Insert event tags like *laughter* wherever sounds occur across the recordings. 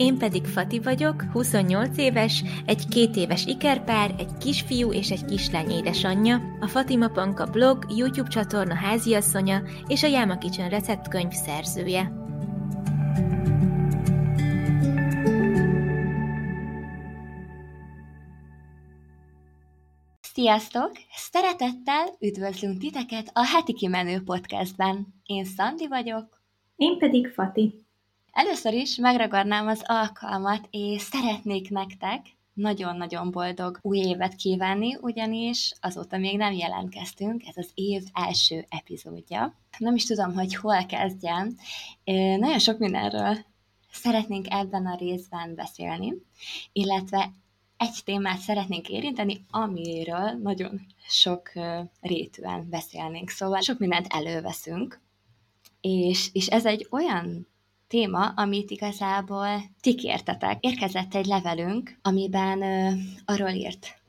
Én pedig Fati vagyok, 28 éves, egy két éves ikerpár, egy kisfiú és egy kislány édesanyja, a Fatima Panka blog, YouTube csatorna háziasszonya és a Jáma Kitchen receptkönyv szerzője. Sziasztok! Szeretettel üdvözlünk titeket a Heti Kimenő podcastben. Én Szandi vagyok. Én pedig Fati. Először is megragadnám az alkalmat, és szeretnék nektek nagyon-nagyon boldog új évet kívánni, ugyanis azóta még nem jelentkeztünk, ez az év első epizódja. Nem is tudom, hogy hol kezdjem. Nagyon sok mindenről szeretnénk ebben a részben beszélni, illetve egy témát szeretnénk érinteni, amiről nagyon sok rétűen beszélnénk. Szóval sok mindent előveszünk, és, és ez egy olyan téma, amit igazából ti kértetek. Érkezett egy levelünk, amiben ö, arról írt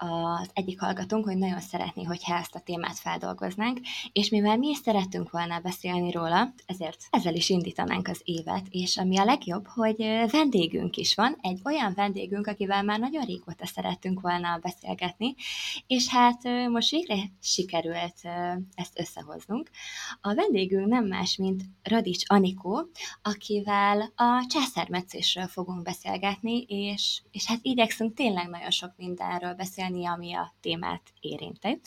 az egyik hallgatónk, hogy nagyon szeretné, hogyha ezt a témát feldolgoznánk, és mivel mi is szerettünk volna beszélni róla, ezért ezzel is indítanánk az évet, és ami a legjobb, hogy vendégünk is van, egy olyan vendégünk, akivel már nagyon régóta szerettünk volna beszélgetni, és hát most végre sikerült ezt összehoznunk. A vendégünk nem más, mint Radics Anikó, akivel a császármetszésről fogunk beszélgetni, és, és hát igyekszünk tényleg nagyon sok mindenről beszélni, beszélni, ami a témát érinti.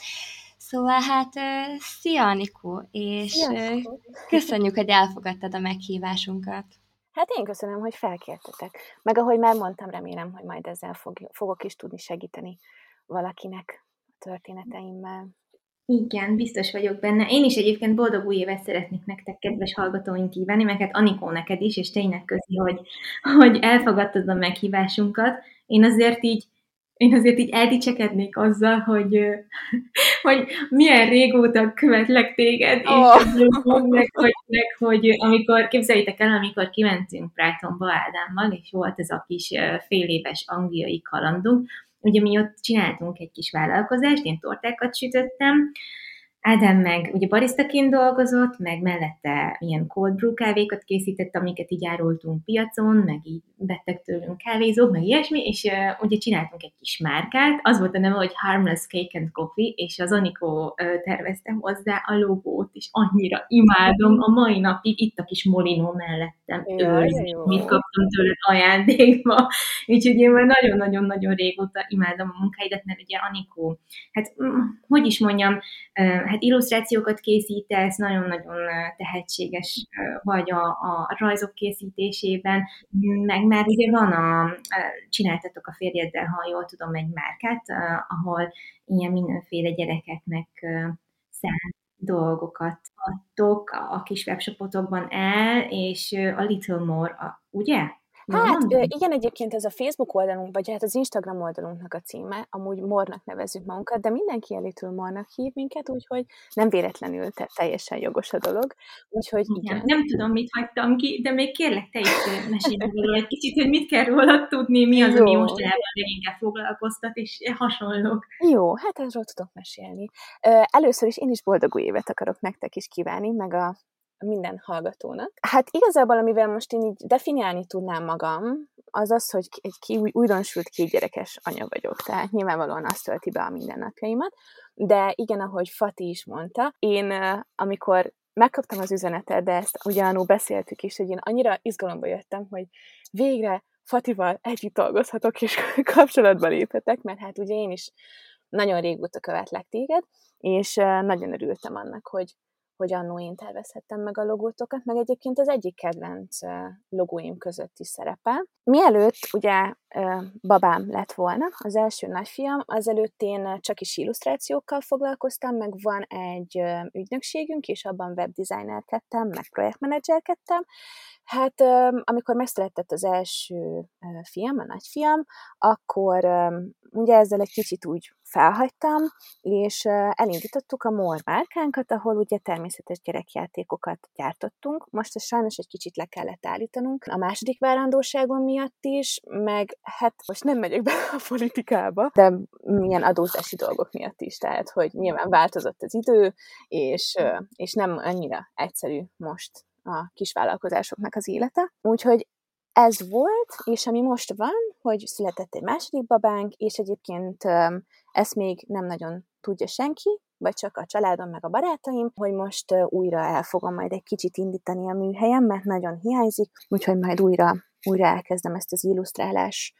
Szóval hát, szia Anikó, és Sziasztok. köszönjük, hogy elfogadtad a meghívásunkat. Hát én köszönöm, hogy felkértetek. Meg ahogy már mondtam, remélem, hogy majd ezzel fog, fogok is tudni segíteni valakinek a történeteimmel. Igen, biztos vagyok benne. Én is egyébként boldog új évet szeretnék nektek, kedves hallgatóink kívánni, meg hát Anikó neked is, és tényleg közi, hogy, hogy elfogadtad a meghívásunkat. Én azért így én azért így eldicsekednék azzal, hogy, *laughs* hogy milyen régóta követlek téged, oh. és meg, hogy, meg, hogy amikor, képzeljétek el, amikor kimentünk Brightonba Ádámmal, és volt ez a kis fél éves angliai kalandunk, ugye mi ott csináltunk egy kis vállalkozást, én tortákat sütöttem, Ádám meg ugye barisztaként dolgozott, meg mellette ilyen cold brew kávékat készített, amiket így árultunk piacon, meg így vettek tőlünk kávézók, meg ilyesmi, és uh, ugye csináltunk egy kis márkát, az volt a neve, hogy Harmless Cake and Coffee, és az Anikó uh, tervezte hozzá a logót, és annyira imádom, a mai napig itt a kis molinó mellettem őrz, mit kaptam tőled ajándékba, *laughs* úgyhogy én már nagyon-nagyon-nagyon régóta imádom a munkáidat, mert ugye Anikó, hát mm, hogy is mondjam, uh, hát illusztrációkat készítesz, nagyon-nagyon tehetséges vagy a, a rajzok készítésében, meg már ugye van a, csináltatok a férjeddel, ha jól tudom, egy márkát, ahol ilyen mindenféle gyerekeknek szánt dolgokat adtok a kis webshopotokban el, és a Little More, ugye? Hát igen, egyébként ez a Facebook oldalunk, vagy hát az Instagram oldalunknak a címe, amúgy Mornak nevezzük magunkat, de mindenki elitül Mornak hív minket, úgyhogy nem véletlenül te, teljesen jogos a dolog. Úgyhogy igen. igen. Nem tudom, mit hagytam ki, de még kérlek te is mesélj róla egy kicsit, hogy mit kell róla tudni, mi az, Jó. ami most leginkább foglalkoztat, és hasonlók. Jó, hát erről tudok mesélni. Először is én is boldog új évet akarok nektek is kívánni, meg a minden hallgatónak. Hát igazából, amivel most én így definiálni tudnám magam, az az, hogy egy ki, új, újdonsült kétgyerekes anya vagyok, tehát nyilvánvalóan azt tölti be a mindennapjaimat, de igen, ahogy Fati is mondta, én amikor megkaptam az üzenetet, de ezt ugyanúgy beszéltük is, hogy én annyira izgalomba jöttem, hogy végre Fatival együtt dolgozhatok, és *laughs* kapcsolatba léphetek, mert hát ugye én is nagyon régóta követlek téged, és nagyon örültem annak, hogy, hogy annó én tervezhettem meg a logótokat, meg egyébként az egyik kedvenc logóim között is szerepel. Mielőtt ugye babám lett volna, az első nagyfiam, azelőtt én csak is illusztrációkkal foglalkoztam, meg van egy ügynökségünk, és abban webdesignerkedtem, meg projektmenedzserkedtem. Hát amikor megszületett az első fiam, a nagyfiam, akkor ugye ezzel egy kicsit úgy felhagytam, és elindítottuk a MOR márkánkat, ahol ugye természetes gyerekjátékokat gyártottunk. Most ezt sajnos egy kicsit le kellett állítanunk a második várandóságon miatt is, meg hát most nem megyek *laughs* be a politikába, de milyen adózási dolgok miatt is, tehát hogy nyilván változott az idő, és, és nem annyira egyszerű most a kisvállalkozásoknak az élete. Úgyhogy ez volt, és ami most van, hogy született egy második babánk, és egyébként ezt még nem nagyon tudja senki, vagy csak a családom meg a barátaim, hogy most újra el fogom majd egy kicsit indítani a műhelyem, mert nagyon hiányzik, úgyhogy majd újra, újra elkezdem ezt az illusztrálás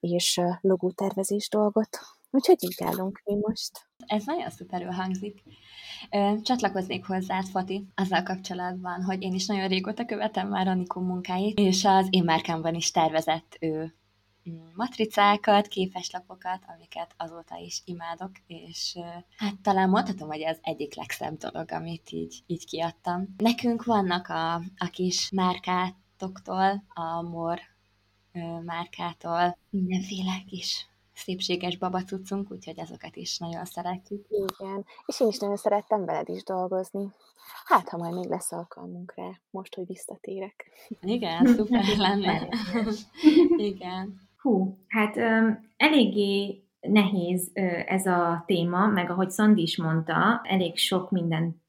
és logótervezés dolgot. Úgyhogy így állunk mi most. Ez nagyon szuperül hangzik. Csatlakoznék hozzád, Fati, azzal kapcsolatban, hogy én is nagyon régóta követem már Anikó munkáit, és az én márkámban is tervezett ő matricákat, képeslapokat, amiket azóta is imádok, és hát talán mondhatom, hogy ez egyik legszebb dolog, amit így, így kiadtam. Nekünk vannak a, a kis márkátoktól, a MOR márkától mindenféle kis szépséges babacucunk, úgyhogy azokat is nagyon szeretjük. Igen, és én is nagyon szerettem veled is dolgozni. Hát, ha majd még lesz alkalmunk rá, most, hogy visszatérek. Igen, szuper *laughs* lenne. Igen. Hú, hát um, eléggé nehéz ez a téma, meg ahogy Szandi is mondta, elég sok minden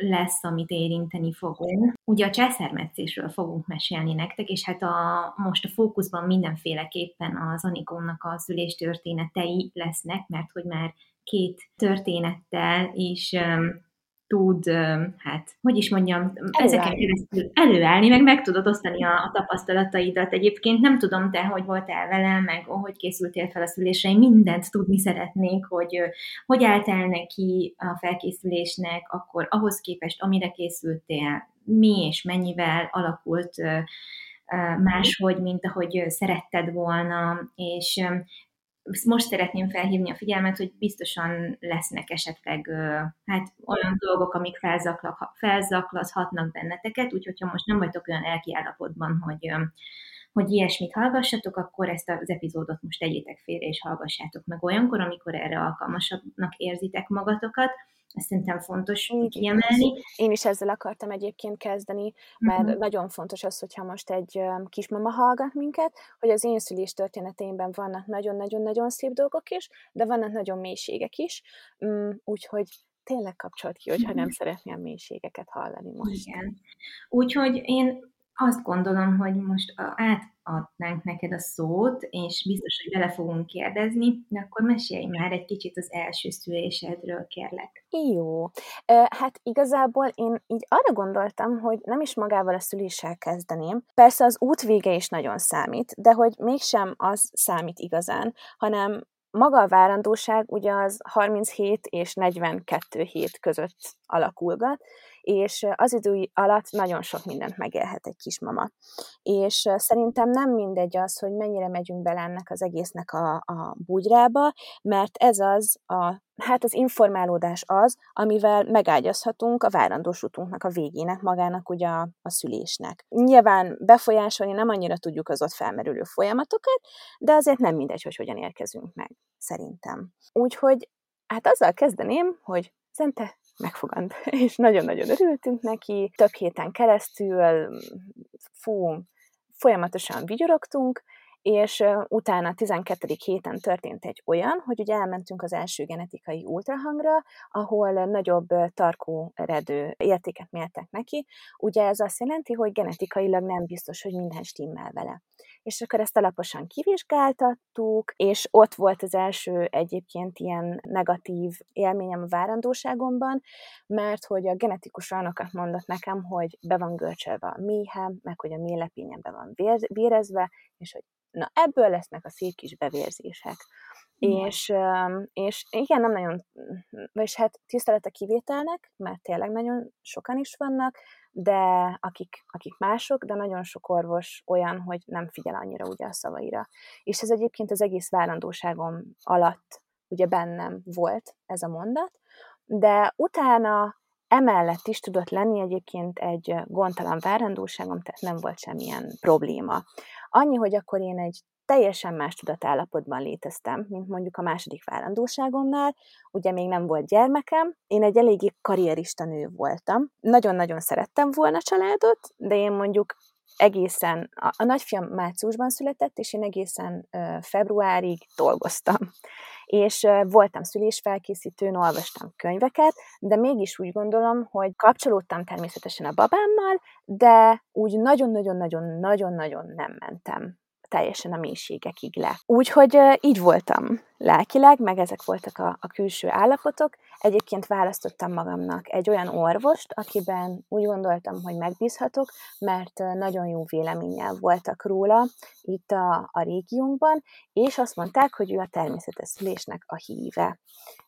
lesz, amit érinteni fogunk. Ugye a császármetszésről fogunk mesélni nektek, és hát a, most a fókuszban mindenféleképpen az Anikónak a szüléstörténetei lesznek, mert hogy már két történettel is um, tud, hát, hogy is mondjam, előállni. ezeken keresztül előállni, meg meg tudod osztani a, a tapasztalataidat. Egyébként nem tudom te, hogy voltál velem, meg hogy készültél fel a szülésre, én mindent tudni szeretnék, hogy hogy állt el neki a felkészülésnek, akkor ahhoz képest, amire készültél, mi és mennyivel alakult máshogy, mint ahogy szeretted volna, és most szeretném felhívni a figyelmet, hogy biztosan lesznek esetleg hát olyan dolgok, amik felzaklathatnak benneteket, úgyhogy ha most nem vagytok olyan elki állapotban, hogy, hogy ilyesmit hallgassatok, akkor ezt az epizódot most tegyétek félre és hallgassátok meg olyankor, amikor erre alkalmasabbnak érzitek magatokat, ezt szerintem fontos Igen. kiemelni. Én is ezzel akartam egyébként kezdeni, mert uh-huh. nagyon fontos az, hogyha most egy kismama hallgat minket, hogy az én szülés történeteimben vannak nagyon-nagyon-nagyon szép dolgok is, de vannak nagyon mélységek is, mm, úgyhogy tényleg kapcsolt ki, hogyha nem szeretnél mélységeket hallani most. Igen. Úgyhogy én azt gondolom, hogy most átadnánk neked a szót, és biztos, hogy bele fogunk kérdezni, de akkor mesélj már egy kicsit az első szülésedről, kérlek. Jó. Hát igazából én így arra gondoltam, hogy nem is magával a szüléssel kezdeném. Persze az út vége is nagyon számít, de hogy mégsem az számít igazán, hanem maga a várandóság ugye az 37 és 42 hét között alakulgat, és az idő alatt nagyon sok mindent megélhet egy kismama. És szerintem nem mindegy az, hogy mennyire megyünk bele ennek az egésznek a, a bugyrába, mert ez az a hát az informálódás az, amivel megágyazhatunk a várandós utunknak a végének, magának ugye a, a szülésnek. Nyilván befolyásolni nem annyira tudjuk az ott felmerülő folyamatokat, de azért nem mindegy, hogy hogyan érkezünk meg, szerintem. Úgyhogy hát azzal kezdeném, hogy Szente megfogant. *laughs* És nagyon-nagyon örültünk neki, több héten keresztül, fú, folyamatosan vigyorogtunk, és utána a 12. héten történt egy olyan, hogy ugye elmentünk az első genetikai ultrahangra, ahol nagyobb tarkó eredő értéket mértek neki. Ugye ez azt jelenti, hogy genetikailag nem biztos, hogy minden stimmel vele. És akkor ezt alaposan kivizsgáltattuk, és ott volt az első egyébként ilyen negatív élményem a várandóságomban, mert hogy a genetikus olyanokat mondott nekem, hogy be van görcsölve a méhem, meg hogy a mélepényem be van vérezve, és hogy Na, ebből lesznek a szép kis bevérzések. És, és igen, nem nagyon, vagyis hát tisztelet a kivételnek, mert tényleg nagyon sokan is vannak, de akik, akik mások, de nagyon sok orvos olyan, hogy nem figyel annyira ugye a szavaira. És ez egyébként az egész várandóságom alatt ugye bennem volt ez a mondat, de utána emellett is tudott lenni egyébként egy gondtalan várandóságom, tehát nem volt semmilyen probléma. Annyi, hogy akkor én egy teljesen más tudatállapotban léteztem, mint mondjuk a második várandóságomnál. Ugye még nem volt gyermekem, én egy eléggé karrierista nő voltam. Nagyon-nagyon szerettem volna családot, de én mondjuk egészen, a, a nagyfiam márciusban született, és én egészen ö, februárig dolgoztam. És ö, voltam szülésfelkészítőn, olvastam könyveket, de mégis úgy gondolom, hogy kapcsolódtam természetesen a babámmal, de úgy nagyon-nagyon-nagyon-nagyon-nagyon nem mentem teljesen a mélységekig le. Úgyhogy így voltam lelkileg, meg ezek voltak a, a külső állapotok. Egyébként választottam magamnak egy olyan orvost, akiben úgy gondoltam, hogy megbízhatok, mert nagyon jó véleménnyel voltak róla itt a, a régiónkban, és azt mondták, hogy ő a természetes szülésnek a híve.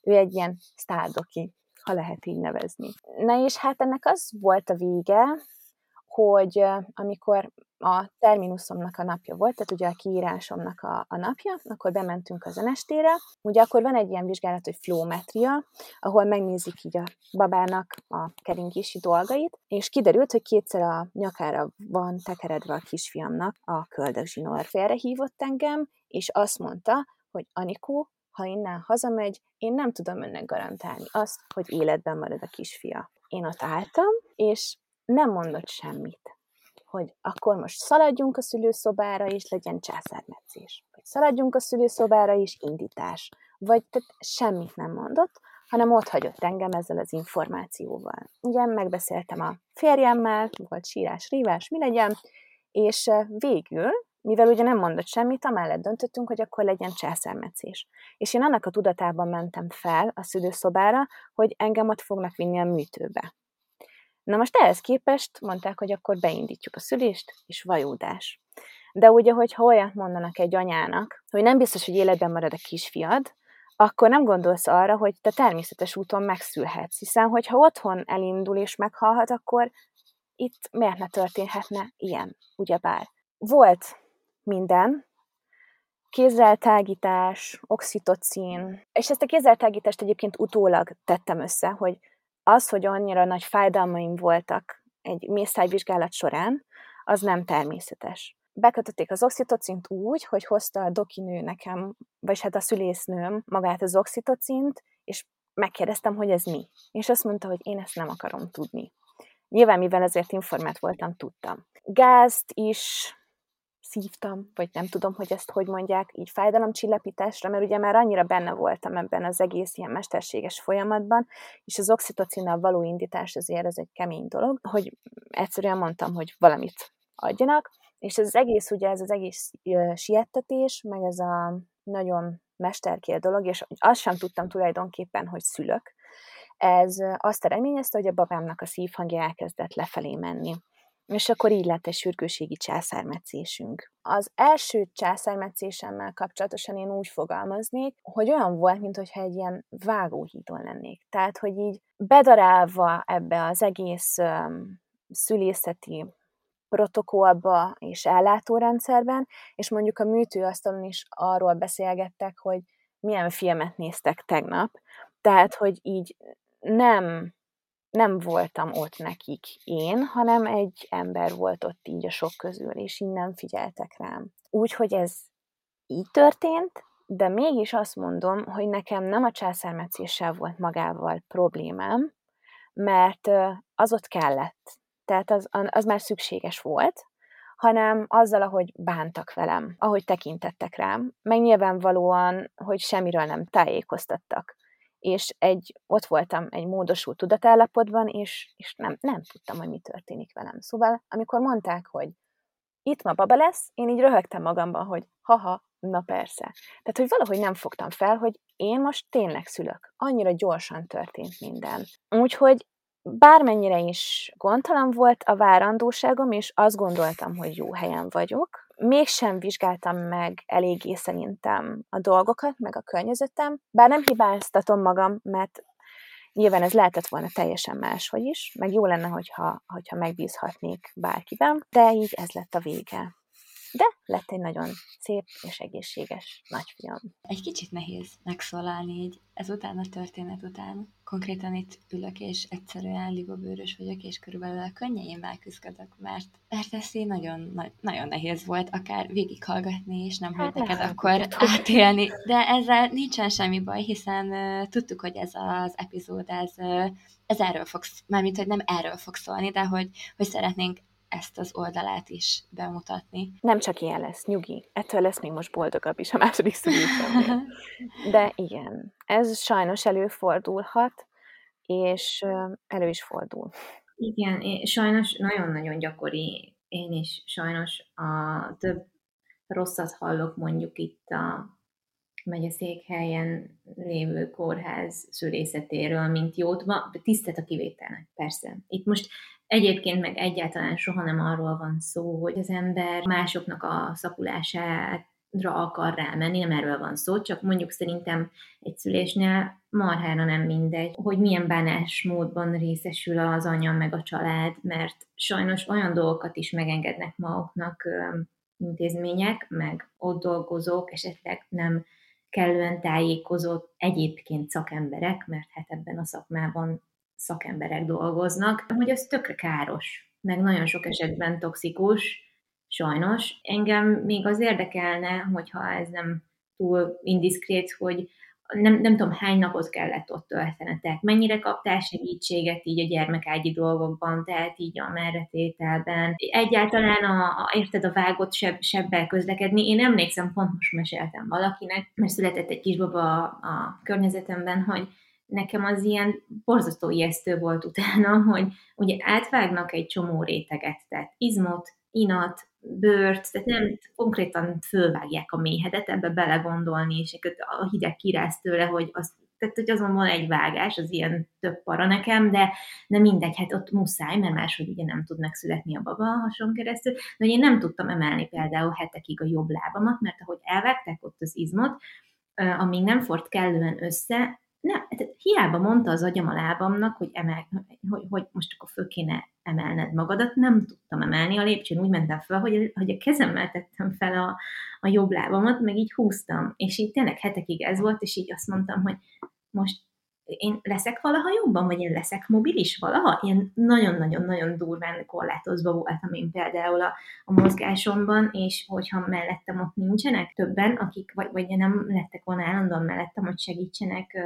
Ő egy ilyen sztárdoki, ha lehet így nevezni. Na és hát ennek az volt a vége, hogy amikor a terminuszomnak a napja volt, tehát ugye a kiírásomnak a, a napja, akkor bementünk a zenestére. Ugye akkor van egy ilyen vizsgálat, hogy flómetria, ahol megnézik így a babának a keringési dolgait, és kiderült, hogy kétszer a nyakára van tekeredve a kisfiamnak a köldögzsinór. Félre hívott engem, és azt mondta, hogy Anikó, ha innen hazamegy, én nem tudom önnek garantálni azt, hogy életben marad a kisfia. Én ott álltam, és nem mondott semmit hogy akkor most szaladjunk a szülőszobára, és legyen császármetszés. Vagy szaladjunk a szülőszobára, és indítás. Vagy tehát semmit nem mondott, hanem ott hagyott engem ezzel az információval. Ugye megbeszéltem a férjemmel, volt sírás, rívás, mi legyen, és végül, mivel ugye nem mondott semmit, amellett döntöttünk, hogy akkor legyen császármetszés. És én annak a tudatában mentem fel a szülőszobára, hogy engem ott fognak vinni a műtőbe. Na most ehhez képest mondták, hogy akkor beindítjuk a szülést, és vajúdás. De ugye, hogyha olyat mondanak egy anyának, hogy nem biztos, hogy életben marad a kisfiad, akkor nem gondolsz arra, hogy te természetes úton megszülhetsz, hiszen hogyha otthon elindul és meghalhat, akkor itt miért ne történhetne ilyen, ugyebár. Volt minden, kézzeltágítás, oxitocin, és ezt a kézzeltágítást egyébként utólag tettem össze, hogy az, hogy annyira nagy fájdalmaim voltak egy mészájvizsgálat során, az nem természetes. Bekötötték az oxitocint úgy, hogy hozta a dokinő nekem, vagy hát a szülésznőm magát az oxitocint, és megkérdeztem, hogy ez mi. És azt mondta, hogy én ezt nem akarom tudni. Nyilván, mivel ezért informált voltam, tudtam. Gázt is szívtam, vagy nem tudom, hogy ezt hogy mondják, így fájdalomcsillapításra, mert ugye már annyira benne voltam ebben az egész ilyen mesterséges folyamatban, és az oxitocinnal való indítás azért ez egy kemény dolog, hogy egyszerűen mondtam, hogy valamit adjanak, és ez az egész, ugye ez az egész siettetés, meg ez a nagyon mesterkél dolog, és azt sem tudtam tulajdonképpen, hogy szülök, ez azt eredményezte, hogy a babámnak a szívhangja elkezdett lefelé menni és akkor így lett egy sürgőségi császármetszésünk. Az első császármetszésemmel kapcsolatosan én úgy fogalmaznék, hogy olyan volt, mintha egy ilyen vágóhídon lennék. Tehát, hogy így bedarálva ebbe az egész um, szülészeti protokollba és ellátórendszerben, és mondjuk a műtőasztalon is arról beszélgettek, hogy milyen filmet néztek tegnap, tehát, hogy így nem nem voltam ott nekik én, hanem egy ember volt ott így a sok közül, és innen figyeltek rám. Úgyhogy ez így történt, de mégis azt mondom, hogy nekem nem a császármetszéssel volt magával problémám, mert az ott kellett. Tehát az, az már szükséges volt, hanem azzal, ahogy bántak velem, ahogy tekintettek rám, meg nyilvánvalóan, hogy semmiről nem tájékoztattak és egy, ott voltam egy módosult tudatállapotban, és, és nem, nem tudtam, hogy mi történik velem. Szóval, amikor mondták, hogy itt ma baba lesz, én így röhögtem magamban, hogy haha, na persze. Tehát, hogy valahogy nem fogtam fel, hogy én most tényleg szülök. Annyira gyorsan történt minden. Úgyhogy bármennyire is gondtalan volt a várandóságom, és azt gondoltam, hogy jó helyen vagyok, mégsem vizsgáltam meg eléggé szerintem a dolgokat, meg a környezetem, bár nem hibáztatom magam, mert nyilván ez lehetett volna teljesen máshogy is, meg jó lenne, hogyha, hogyha megbízhatnék bárkiben, de így ez lett a vége. De lett egy nagyon szép és egészséges nagyfiam. Egy kicsit nehéz megszólalni így ezután a történet után. Konkrétan itt ülök, és egyszerűen libabőrös vagyok, és körülbelül a könnyeimmel küzdök, mert, mert ez így nagyon, nagyon nehéz volt akár végighallgatni, és nem hát hogy neked akkor átélni. De ezzel nincsen semmi baj, hiszen uh, tudtuk, hogy ez az epizód, ez, uh, ez erről fog, mármint, hogy nem erről fog szólni, de hogy, hogy szeretnénk ezt az oldalát is bemutatni. Nem csak ilyen lesz, nyugi. Ettől lesz még most boldogabb is a második szülésem. De igen, ez sajnos előfordulhat, és elő is fordul. Igen, én, sajnos nagyon-nagyon gyakori. Én is sajnos a több rosszat hallok mondjuk itt a megyeszékhelyen lévő kórház szülészetéről, mint jót. Tisztelt a kivételnek, persze. Itt most Egyébként meg egyáltalán soha nem arról van szó, hogy az ember másoknak a szapulására akar rámenni, nem erről van szó, csak mondjuk szerintem egy szülésnél marhára nem mindegy, hogy milyen bánásmódban részesül az anya meg a család, mert sajnos olyan dolgokat is megengednek maguknak intézmények, meg ott dolgozók, esetleg nem kellően tájékozott egyébként szakemberek, mert hát ebben a szakmában szakemberek dolgoznak, hogy ez tökre káros, meg nagyon sok esetben toxikus, sajnos. Engem még az érdekelne, hogyha ez nem túl indiszkrét, hogy nem, nem tudom, hány napot kellett ott töltenetek, mennyire kaptál segítséget így a gyermekágyi dolgokban, tehát így a merretételben. Egyáltalán a, a, érted a vágott seb, sebbel közlekedni. Én emlékszem, pont most meséltem valakinek, mert született egy kisbaba a, a környezetemben, hogy nekem az ilyen borzasztó ijesztő volt utána, *laughs* hogy ugye átvágnak egy csomó réteget, tehát izmot, inat, bőrt, tehát nem konkrétan fölvágják a méhedet, ebbe belegondolni, és a hideg kiráz tőle, hogy az, tehát, hogy azon van egy vágás, az ilyen több para nekem, de, de mindegy, hát ott muszáj, mert máshogy ugye nem tud megszületni a baba a hason keresztül, de én nem tudtam emelni például hetekig a jobb lábamat, mert ahogy elvágták ott az izmot, amíg nem fort kellően össze, nem, hiába mondta az agyam a lábamnak, hogy, emel, hogy, hogy most akkor föl kéne emelned magadat, nem tudtam emelni. A lépcsőn, úgy mentem fel, hogy, hogy a kezemmel tettem fel a, a jobb lábamat, meg így húztam, és így tényleg hetekig ez volt, és így azt mondtam, hogy most én leszek valaha jobban, vagy én leszek mobilis valaha? Ilyen nagyon-nagyon-nagyon durván korlátozva voltam én például a, a mozgásomban, és hogyha mellettem ott nincsenek többen, akik, vagy, vagy nem lettek volna állandóan mellettem, hogy segítsenek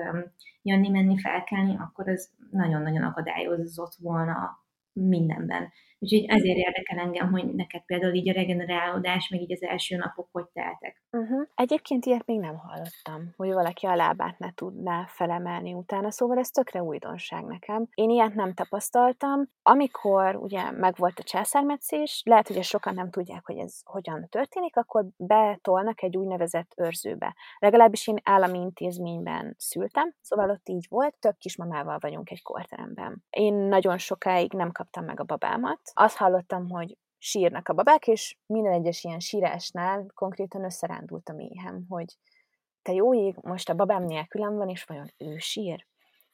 jönni, menni, felkelni, akkor ez nagyon-nagyon akadályozott volna mindenben. Úgyhogy ezért érdekel engem, hogy neked például így a regenerálódás, meg így az első napok hogy teltek. Uh-huh. Egyébként ilyet még nem hallottam, hogy valaki a lábát ne tudná felemelni utána, szóval ez tökre újdonság nekem. Én ilyet nem tapasztaltam. Amikor ugye megvolt a császármetszés, lehet, hogy sokan nem tudják, hogy ez hogyan történik, akkor betolnak egy úgynevezett őrzőbe. Legalábbis én állami intézményben szültem, szóval ott így volt, több kismamával vagyunk egy korteremben. Én nagyon sokáig nem kaptam meg a babámat, azt hallottam, hogy sírnak a babák, és minden egyes ilyen sírásnál konkrétan összerándult a méhem, hogy te jó ég, most a babám nélkülem van, és vajon ő sír?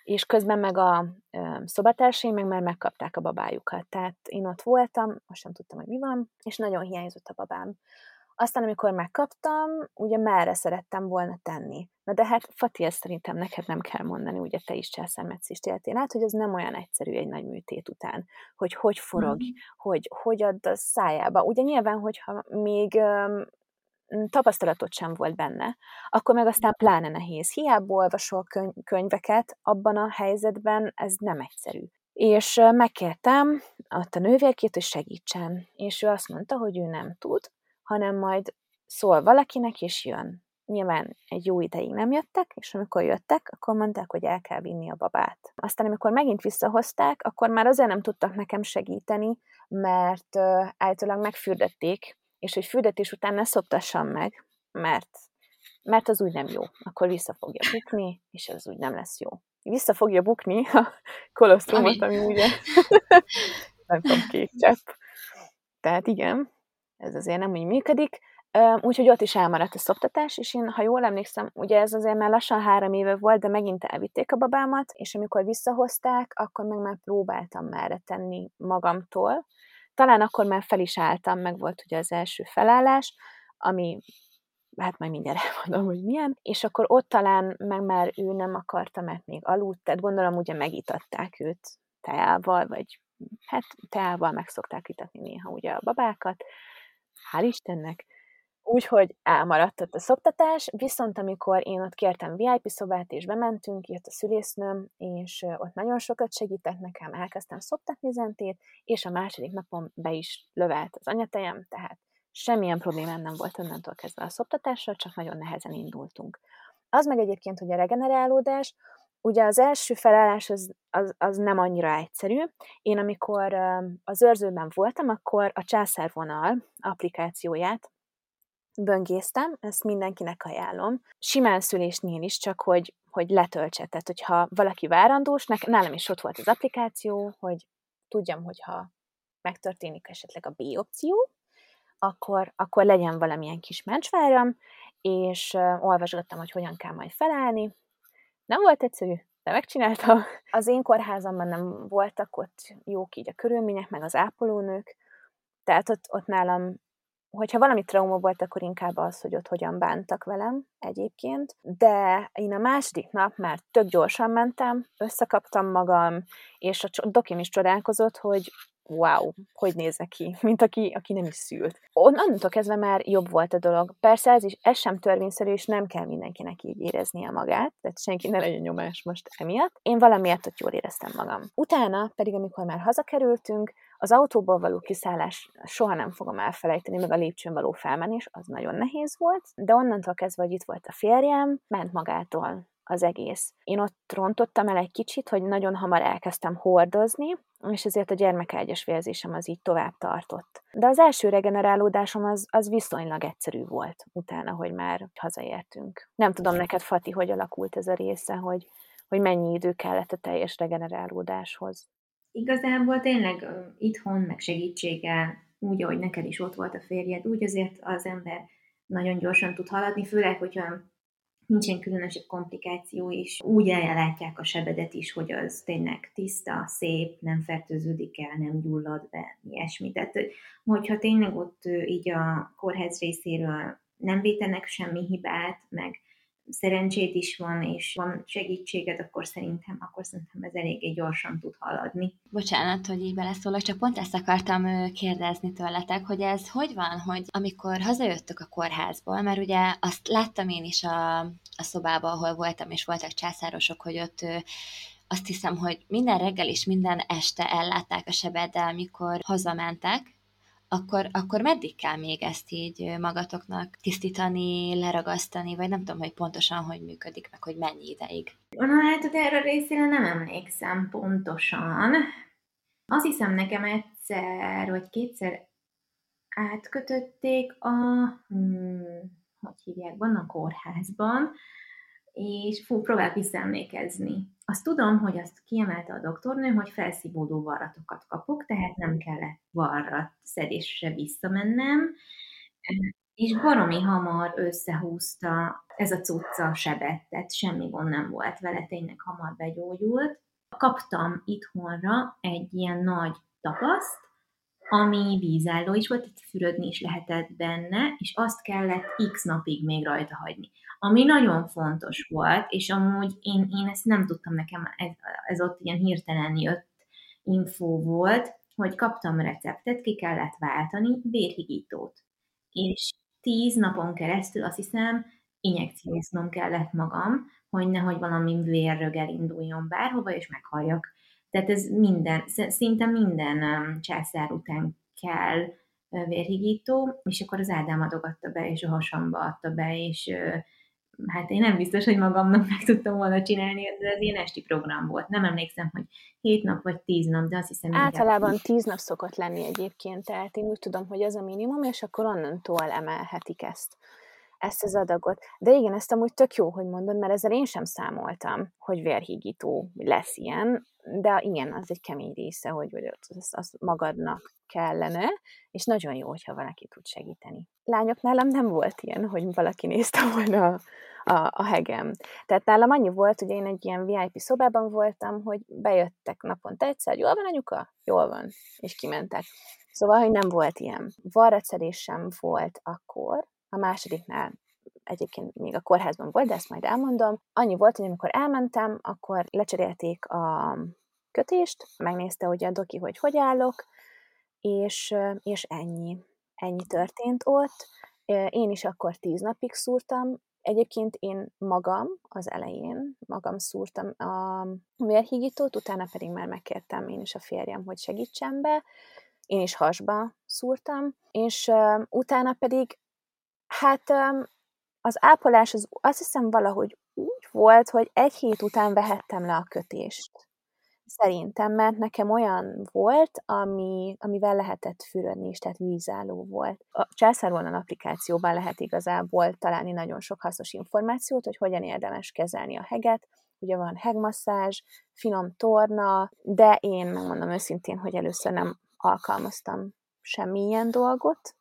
És közben meg a ö, szobatársaim meg már megkapták a babájukat. Tehát én ott voltam, most nem tudtam, hogy mi van, és nagyon hiányzott a babám. Aztán, amikor megkaptam, ugye merre szerettem volna tenni. Na de hát, Fati, ezt szerintem neked nem kell mondani, ugye te is császármetszést éltél át, hogy ez nem olyan egyszerű egy nagy műtét után, hogy hogy forog, mm. hogy hogy add a szájába. Ugye nyilván, hogyha még um, tapasztalatot sem volt benne, akkor meg aztán pláne nehéz. Hiába olvasol köny- könyveket, abban a helyzetben ez nem egyszerű. És megkértem ott a nővérkét, hogy segítsen, és ő azt mondta, hogy ő nem tud, hanem majd szól valakinek, és jön. Nyilván egy jó ideig nem jöttek, és amikor jöttek, akkor mondták, hogy el kell vinni a babát. Aztán, amikor megint visszahozták, akkor már azért nem tudtak nekem segíteni, mert általában megfürdették, és hogy fürdetés után ne szoptassam meg, mert, mert az úgy nem jó. Akkor vissza fogja bukni, és az úgy nem lesz jó. Vissza fogja bukni a kolosztrumot, ami, ami ugye *laughs* nem tudom, kék csepp. Tehát igen, ez azért nem úgy működik. Úgyhogy ott is elmaradt a szoptatás, és én, ha jól emlékszem, ugye ez azért már lassan három éve volt, de megint elvitték a babámat, és amikor visszahozták, akkor meg már próbáltam merre tenni magamtól. Talán akkor már fel is álltam, meg volt ugye az első felállás, ami hát majd mindjárt *laughs* elmondom, hogy milyen, és akkor ott talán meg már ő nem akarta, mert még aludt, tehát gondolom ugye megítatták őt teával, vagy hát teával meg szokták itatni néha ugye a babákat, hál' Istennek, Úgyhogy elmaradt ott a szoptatás, viszont amikor én ott kértem VIP szobát, és bementünk, jött a szülésznőm, és ott nagyon sokat segített nekem, elkezdtem szoptatni Zentét, és a második napon be is lövelt az anyatejem, tehát semmilyen problémám nem volt onnantól kezdve a szoptatással, csak nagyon nehezen indultunk. Az meg egyébként, hogy a regenerálódás, ugye az első felállás az, az, az nem annyira egyszerű. Én amikor az őrzőben voltam, akkor a császárvonal applikációját böngésztem, ezt mindenkinek ajánlom. Simán szülésnél is, csak hogy, hogy letöltse. Tehát, hogyha valaki várandós, nálam is ott volt az applikáció, hogy tudjam, hogyha megtörténik esetleg a B opció, akkor, akkor legyen valamilyen kis mencsváram, és olvasgattam, hogy hogyan kell majd felállni. Nem volt egyszerű, de megcsináltam. *laughs* Az én kórházamban nem voltak ott jók így a körülmények, meg az ápolónők, tehát ott, ott nálam hogyha valami trauma volt, akkor inkább az, hogy ott hogyan bántak velem egyébként, de én a második nap már tök gyorsan mentem, összekaptam magam, és a dokim is csodálkozott, hogy wow, hogy nézek ki, *laughs* mint aki, aki nem is szült. Onnantól kezdve már jobb volt a dolog. Persze ez is, ez sem törvényszerű, és nem kell mindenkinek így éreznie magát, tehát senki ne legyen nyomás most emiatt. Én valamiért ott jól éreztem magam. Utána pedig, amikor már hazakerültünk, az autóból való kiszállás soha nem fogom elfelejteni, meg a lépcsőn való felmenés, az nagyon nehéz volt, de onnantól kezdve, hogy itt volt a férjem, ment magától az egész. Én ott rontottam el egy kicsit, hogy nagyon hamar elkezdtem hordozni, és ezért a gyermekágyas vérzésem az így tovább tartott. De az első regenerálódásom az, az viszonylag egyszerű volt, utána, hogy már hazaértünk. Nem tudom neked, Fati, hogy alakult ez a része, hogy, hogy mennyi idő kellett a teljes regenerálódáshoz. Igazából tényleg itthon, meg segítséggel, úgy, ahogy neked is ott volt a férjed, úgy azért az ember nagyon gyorsan tud haladni, főleg, hogyha nincsen különösebb komplikáció is. Úgy ellátják a sebedet is, hogy az tényleg tiszta, szép, nem fertőződik el, nem gyullad be, ilyesmi. Tehát, hogyha tényleg ott így a kórház részéről nem vétenek semmi hibát, meg szerencsét is van, és van segítséged, akkor szerintem, akkor szerintem ez eléggé gyorsan tud haladni. Bocsánat, hogy így beleszólok, csak pont ezt akartam kérdezni tőletek, hogy ez hogy van, hogy amikor hazajöttök a kórházból, mert ugye azt láttam én is a, a szobába, ahol voltam, és voltak császárosok, hogy ott azt hiszem, hogy minden reggel és minden este ellátták a sebeddel, amikor hazamentek, akkor, akkor meddig kell még ezt így magatoknak tisztítani, leragasztani, vagy nem tudom, hogy pontosan hogy működik, meg hogy mennyi ideig? Na hát, erre a részére nem emlékszem pontosan. Azt hiszem nekem egyszer, vagy kétszer átkötötték a, hmm, hogy hívják, van a kórházban, és fú, próbálok visszaemlékezni. Azt tudom, hogy azt kiemelte a doktornő, hogy felszívódó varratokat kapok, tehát nem kellett varrat szedésre visszamennem, és baromi hamar összehúzta ez a cucca sebet, tehát semmi gond nem volt vele, tényleg hamar begyógyult. Kaptam itthonra egy ilyen nagy tapaszt, ami vízálló is volt, itt fürödni is lehetett benne, és azt kellett x napig még rajta hagyni. Ami nagyon fontos volt, és amúgy én, én ezt nem tudtam, nekem ez, ez ott ilyen hirtelen jött infó volt, hogy kaptam receptet, ki kellett váltani vérhigítót. És tíz napon keresztül azt hiszem injekcióznom kellett magam, hogy nehogy valami vérrög elinduljon bárhova, és meghalljak. Tehát ez minden, szinte minden um, császár után kell vérhigító, és akkor az Ádám adogatta be, és a hasamba adta be, és hát én nem biztos, hogy magamnak meg tudtam volna csinálni, de ez ilyen esti program volt. Nem emlékszem, hogy hét nap vagy tíz nap, de azt hiszem... Általában tíz nap szokott lenni egyébként, tehát én úgy tudom, hogy ez a minimum, és akkor onnantól emelhetik ezt ezt az adagot. De igen, ezt amúgy tök jó, hogy mondod, mert ezzel én sem számoltam, hogy vérhígító lesz ilyen, de igen, az egy kemény része, hogy vagy az, az magadnak kellene, és nagyon jó, hogyha valaki tud segíteni. Lányok nálam nem volt ilyen, hogy valaki nézte volna a, a, a hegem. Tehát nálam annyi volt, hogy én egy ilyen VIP szobában voltam, hogy bejöttek naponta egyszer, jól van anyuka? Jól van. És kimentek. Szóval, hogy nem volt ilyen. Varracedés sem volt akkor, a másodiknál egyébként még a kórházban volt, de ezt majd elmondom. Annyi volt, hogy amikor elmentem, akkor lecserélték a kötést, megnézte ugye a doki, hogy hogy állok, és, és ennyi. Ennyi történt ott. Én is akkor tíz napig szúrtam. Egyébként én magam az elején, magam szúrtam a vérhigítót, utána pedig már megkértem én is a férjem, hogy segítsen be. Én is hasba szúrtam, és uh, utána pedig, hát az ápolás az azt hiszem valahogy úgy volt, hogy egy hét után vehettem le a kötést. Szerintem, mert nekem olyan volt, ami, amivel lehetett fürödni is, tehát vízálló volt. A császárvonal applikációban lehet igazából találni nagyon sok hasznos információt, hogy hogyan érdemes kezelni a heget. Ugye van hegmasszázs, finom torna, de én megmondom őszintén, hogy először nem alkalmaztam semmilyen dolgot,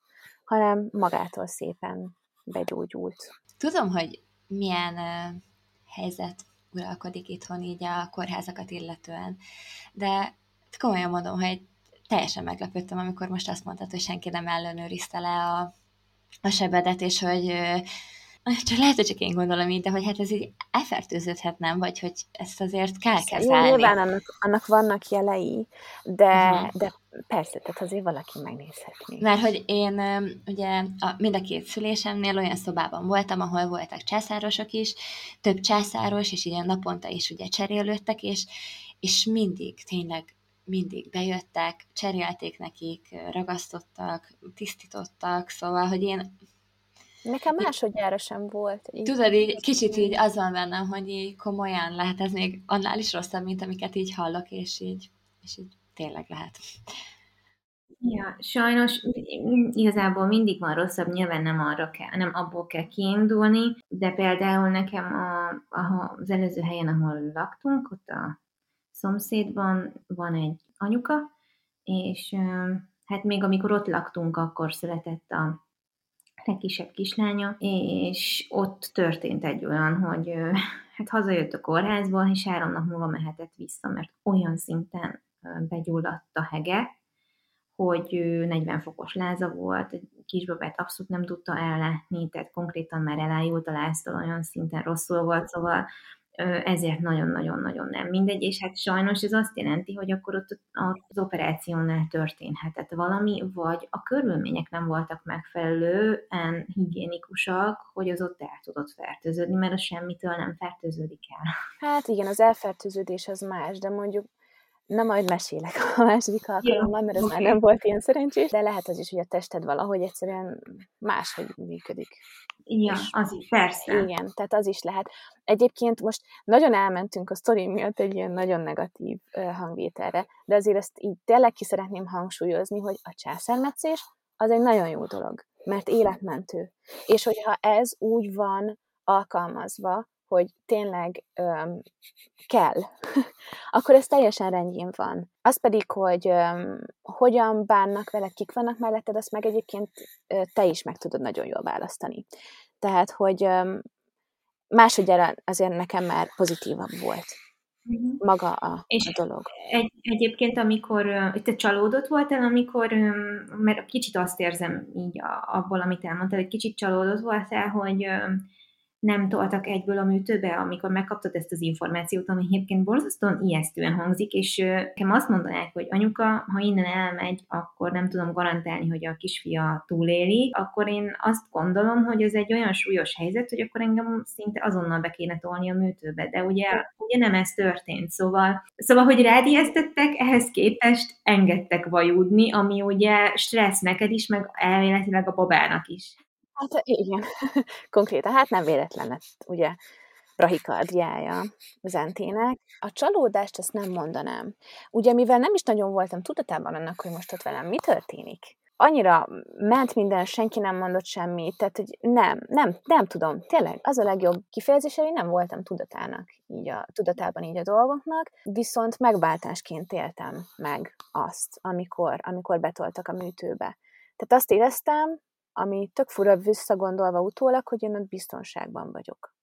hanem magától szépen begyógyult. Tudom, hogy milyen uh, helyzet uralkodik itthon így a kórházakat illetően. De komolyan mondom, hogy teljesen meglepődtem, amikor most azt mondtad, hogy senki nem ellenőrizte le a, a sebedet, és hogy csak lehet, hogy csak én gondolom így, de hogy hát ez így elfertőződhet, nem? Vagy hogy ezt azért kell kezelni. Jó, nyilván annak, annak vannak jelei, de, uh-huh. de persze, tehát azért valaki megnézhetné. Mert hogy én ugye a, mind a két szülésemnél olyan szobában voltam, ahol voltak császárosok is, több császáros, és ilyen naponta is ugye cserélődtek, és, és mindig, tényleg mindig bejöttek, cserélték nekik, ragasztottak, tisztítottak, szóval, hogy én Nekem másodjára sem volt. Így Tudod, így kicsit így az van bennem, hogy így komolyan lehet ez még annál is rosszabb, mint amiket így hallok, és így, és így tényleg lehet. Ja, sajnos igazából mindig van rosszabb, nyilván nem arra kell, nem abból kell kiindulni, de például nekem a, a, az előző helyen, ahol laktunk, ott a szomszédban van egy anyuka, és hát még amikor ott laktunk, akkor született a legkisebb kislánya, és ott történt egy olyan, hogy hát hazajött a kórházból, és három nap múlva mehetett vissza, mert olyan szinten begyulladt a hege, hogy 40 fokos láza volt, egy kisbabát abszolút nem tudta ellátni, tehát konkrétan már elájult a láztól, olyan szinten rosszul volt, szóval ezért nagyon-nagyon-nagyon nem mindegy, és hát sajnos ez azt jelenti, hogy akkor ott az operációnál történhetett valami, vagy a körülmények nem voltak megfelelően higiénikusak, hogy az ott el tudott fertőződni, mert az semmitől nem fertőződik el. Hát igen, az elfertőződés az más, de mondjuk Na, majd mesélek a második alkalommal, mert ez okay. már nem volt ilyen szerencsés, de lehet az is, hogy a tested valahogy egyszerűen máshogy működik. Ja, az is, persze. Igen, tehát az is lehet. Egyébként most nagyon elmentünk a sztori miatt egy ilyen nagyon negatív hangvételre, de azért ezt így tényleg ki szeretném hangsúlyozni, hogy a császármetszés az egy nagyon jó dolog, mert életmentő. És hogyha ez úgy van alkalmazva, hogy tényleg öm, kell, *laughs* akkor ez teljesen rendjén van. Az pedig, hogy öm, hogyan bánnak veled, kik vannak melletted, azt meg egyébként ö, te is meg tudod nagyon jól választani. Tehát, hogy másodjára azért nekem már pozitívabb volt uh-huh. maga a, és a dolog. Egy, egyébként, amikor te csalódott voltál, amikor, mert kicsit azt érzem így abból, amit elmondtál, hogy kicsit csalódott voltál, hogy nem toltak egyből a műtőbe, amikor megkaptad ezt az információt, ami egyébként borzasztóan ijesztően hangzik, és nekem azt mondanák, hogy anyuka, ha innen elmegy, akkor nem tudom garantálni, hogy a kisfia túléli, akkor én azt gondolom, hogy ez egy olyan súlyos helyzet, hogy akkor engem szinte azonnal be kéne tolni a műtőbe, de ugye, ugye nem ez történt, szóval, szóval, hogy rád ijesztettek, ehhez képest engedtek vajúdni, ami ugye stressz neked is, meg elméletileg a babának is. Hát igen, *laughs* konkrétan, hát nem véletlen lett, ugye, brahikardiája Zentének. A csalódást azt nem mondanám. Ugye, mivel nem is nagyon voltam tudatában annak, hogy most ott velem mi történik, annyira ment minden, senki nem mondott semmit, tehát, hogy nem, nem, nem tudom, tényleg, az a legjobb kifejezés, hogy nem voltam tudatának, így a, tudatában így a dolgoknak, viszont megváltásként éltem meg azt, amikor, amikor betoltak a műtőbe. Tehát azt éreztem, ami tök fura visszagondolva utólag, hogy én ott biztonságban vagyok.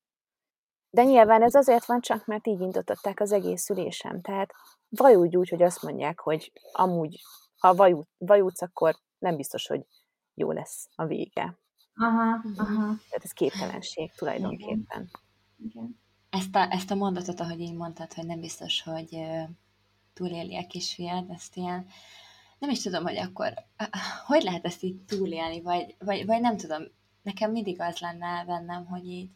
De nyilván ez azért van csak, mert így indították az egész szülésem. Tehát vajúgy úgy, hogy azt mondják, hogy amúgy, ha vajútsz, akkor nem biztos, hogy jó lesz a vége. Aha, aha. Tehát ez képtelenség tulajdonképpen. Igen. Igen. Ezt, a, ezt a mondatot, ahogy így mondtad, hogy nem biztos, hogy túléli a kisfiad, ezt ilyen, nem is tudom, hogy akkor hogy lehet ezt így túlélni, vagy, vagy, vagy nem tudom, nekem mindig az lenne bennem, hogy így,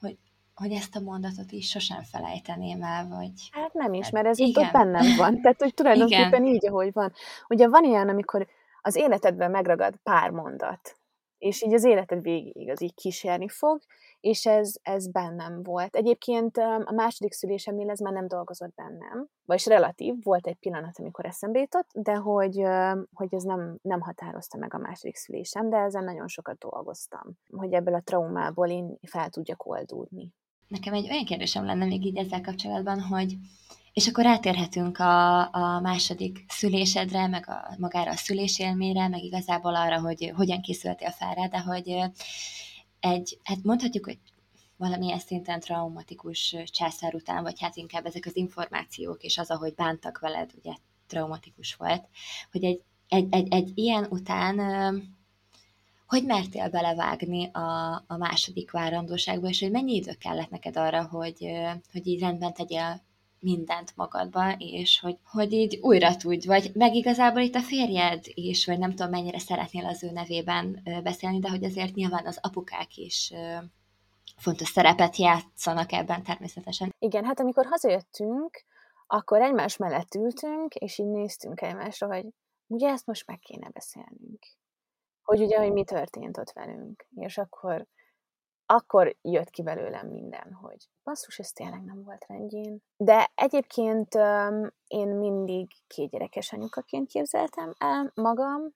hogy, hogy ezt a mondatot is sosem felejteném el, vagy... Hát nem is, mert ez itt ott bennem van. Tehát, hogy *laughs* tulajdonképpen Igen. így, ahogy van. Ugye van ilyen, amikor az életedben megragad pár mondat, és így az életed végéig az így kísérni fog, és ez, ez bennem volt. Egyébként a második szülésemnél ez már nem dolgozott bennem, vagyis relatív, volt egy pillanat, amikor eszembe jutott, de hogy, hogy ez nem, nem határozta meg a második szülésem, de ezen nagyon sokat dolgoztam, hogy ebből a traumából én fel tudjak oldódni. Nekem egy olyan kérdésem lenne még így ezzel kapcsolatban, hogy és akkor átérhetünk a, a második szülésedre, meg a, magára a szülésélmére, meg igazából arra, hogy hogyan készültél fel rá, de hogy egy, hát mondhatjuk, hogy valamilyen szinten traumatikus császár után, vagy hát inkább ezek az információk, és az, ahogy bántak veled, ugye traumatikus volt, hogy egy, egy, egy, egy ilyen után hogy mertél belevágni a, a második várandóságba, és hogy mennyi idő kellett neked arra, hogy, hogy így rendben tegyél mindent magadba, és hogy, hogy így újra tudj, vagy meg igazából itt a férjed is, vagy nem tudom mennyire szeretnél az ő nevében beszélni, de hogy azért nyilván az apukák is fontos szerepet játszanak ebben természetesen. Igen, hát amikor hazajöttünk, akkor egymás mellett ültünk, és így néztünk egymásra, hogy ugye ezt most meg kéne beszélnünk. Hogy ugye, hogy mi történt ott velünk. És akkor akkor jött ki belőlem minden, hogy basszus, ez tényleg nem volt rendjén. De egyébként én mindig gyerekes anyukaként képzeltem el magam,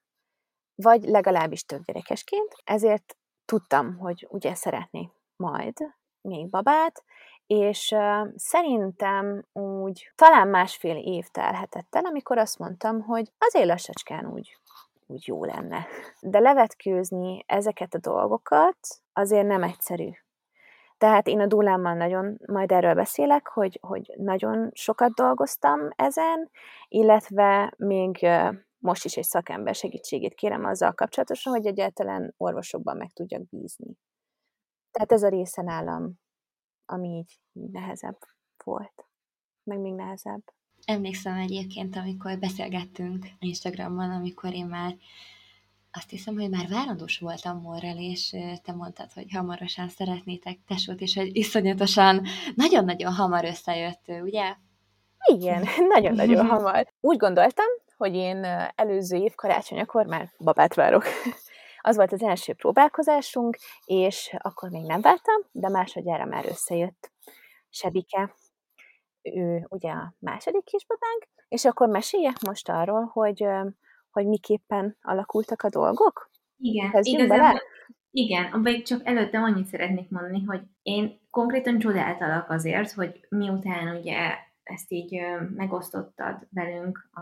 vagy legalábbis több gyerekesként, ezért tudtam, hogy ugye szeretnék majd még babát, és uh, szerintem úgy talán másfél év telhetett el, amikor azt mondtam, hogy azért lassacskán úgy úgy jó lenne. De levetkőzni ezeket a dolgokat azért nem egyszerű. Tehát én a dúlámmal nagyon, majd erről beszélek, hogy, hogy nagyon sokat dolgoztam ezen, illetve még most is egy szakember segítségét kérem azzal kapcsolatosan, hogy egyáltalán orvosokban meg tudjak bízni. Tehát ez a része nálam, ami így nehezebb volt, meg még nehezebb. Emlékszem egyébként, amikor beszélgettünk Instagramon, amikor én már azt hiszem, hogy már várandós voltam Morrel, és te mondtad, hogy hamarosan szeretnétek tesót, és hogy iszonyatosan, nagyon-nagyon hamar összejött, ugye? Igen, *laughs* nagyon-nagyon hamar. Úgy gondoltam, hogy én előző év karácsonyakor már babát várok. *laughs* Az volt az első próbálkozásunk, és akkor még nem vártam, de másodjára már összejött Sebike ő ugye a második kisbabánk, és akkor meséljek most arról, hogy, hogy miképpen alakultak a dolgok? Igen, Kezdjünk bele? Igen, még csak előtte annyit szeretnék mondani, hogy én konkrétan csodáltalak azért, hogy miután ugye ezt így megosztottad velünk, a,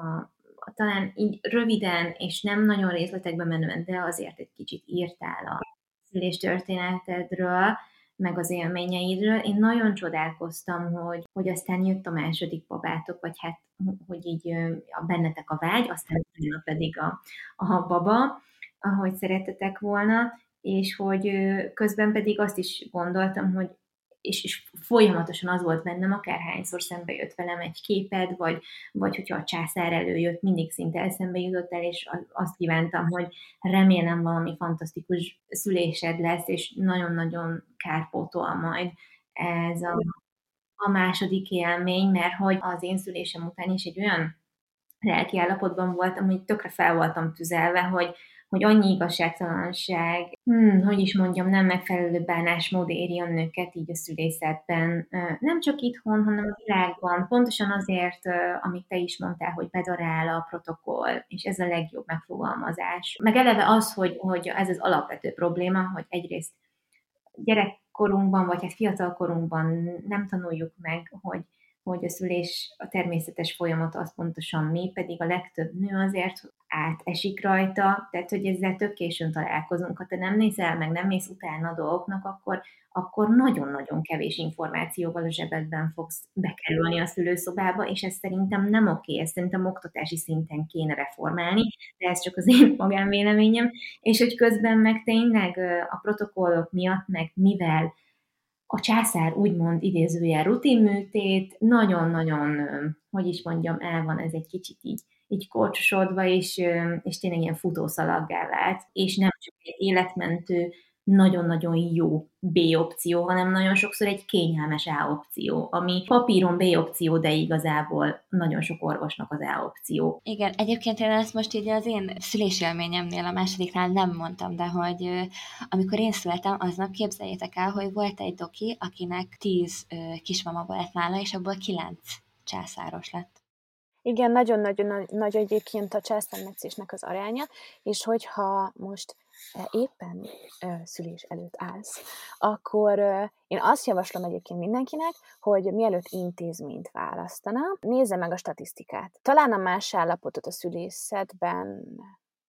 a, talán így röviden és nem nagyon részletekbe menően, de azért egy kicsit írtál a szüléstörténetedről, meg az élményeidről. Én nagyon csodálkoztam, hogy, hogy aztán jött a második babátok, vagy hát, hogy így a bennetek a vágy, aztán pedig a, a baba, ahogy szeretetek volna, és hogy közben pedig azt is gondoltam, hogy és, és folyamatosan az volt bennem, akárhányszor szembe jött velem egy képed, vagy, vagy hogyha a császár előjött, mindig szinte eszembe jutott el, és azt kívántam, hogy remélem valami fantasztikus szülésed lesz, és nagyon-nagyon kárpótol majd ez a, a második élmény, mert hogy az én szülésem után is egy olyan lelki állapotban voltam, hogy tökre fel voltam tüzelve, hogy, hogy annyi igazságtalanság, hmm, hogy is mondjam, nem megfelelő bánásmód éri a nőket így a szülészetben, nem csak itthon, hanem a világban, pontosan azért, amit te is mondtál, hogy bedarál a protokoll, és ez a legjobb megfogalmazás. Meg eleve az, hogy, hogy ez az alapvető probléma, hogy egyrészt gyerekkorunkban, vagy hát fiatalkorunkban nem tanuljuk meg, hogy hogy a szülés a természetes folyamat az pontosan mi, pedig a legtöbb nő azért átesik rajta, tehát hogy ezzel tök későn találkozunk. Ha te nem nézel, meg nem mész utána a dolgoknak, akkor, akkor nagyon-nagyon kevés információval a zsebedben fogsz bekerülni a szülőszobába, és ez szerintem nem oké, ezt szerintem oktatási szinten kéne reformálni, de ez csak az én *laughs* magánvéleményem, és hogy közben meg tényleg a protokollok miatt, meg mivel a császár úgymond idézőjel rutinműtét, nagyon-nagyon, hogy is mondjam, el van ez egy kicsit így így kocsosodva, és, és tényleg ilyen futószalaggá vált, és nem csak egy életmentő, nagyon-nagyon jó B opció, hanem nagyon sokszor egy kényelmes A opció, ami papíron B opció, de igazából nagyon sok orvosnak az A opció. Igen, egyébként én ezt most így az én szülésélményemnél a másodiknál nem mondtam, de hogy amikor én születtem, aznap képzeljétek el, hogy volt egy doki, akinek tíz kismama volt nála, és abból kilenc császáros lett. Igen, nagyon-nagyon nagy egyébként a császármetszésnek az aránya, és hogyha most éppen szülés előtt állsz, akkor én azt javaslom egyébként mindenkinek, hogy mielőtt intézményt választana, nézze meg a statisztikát. Talán a más állapotot a szülészetben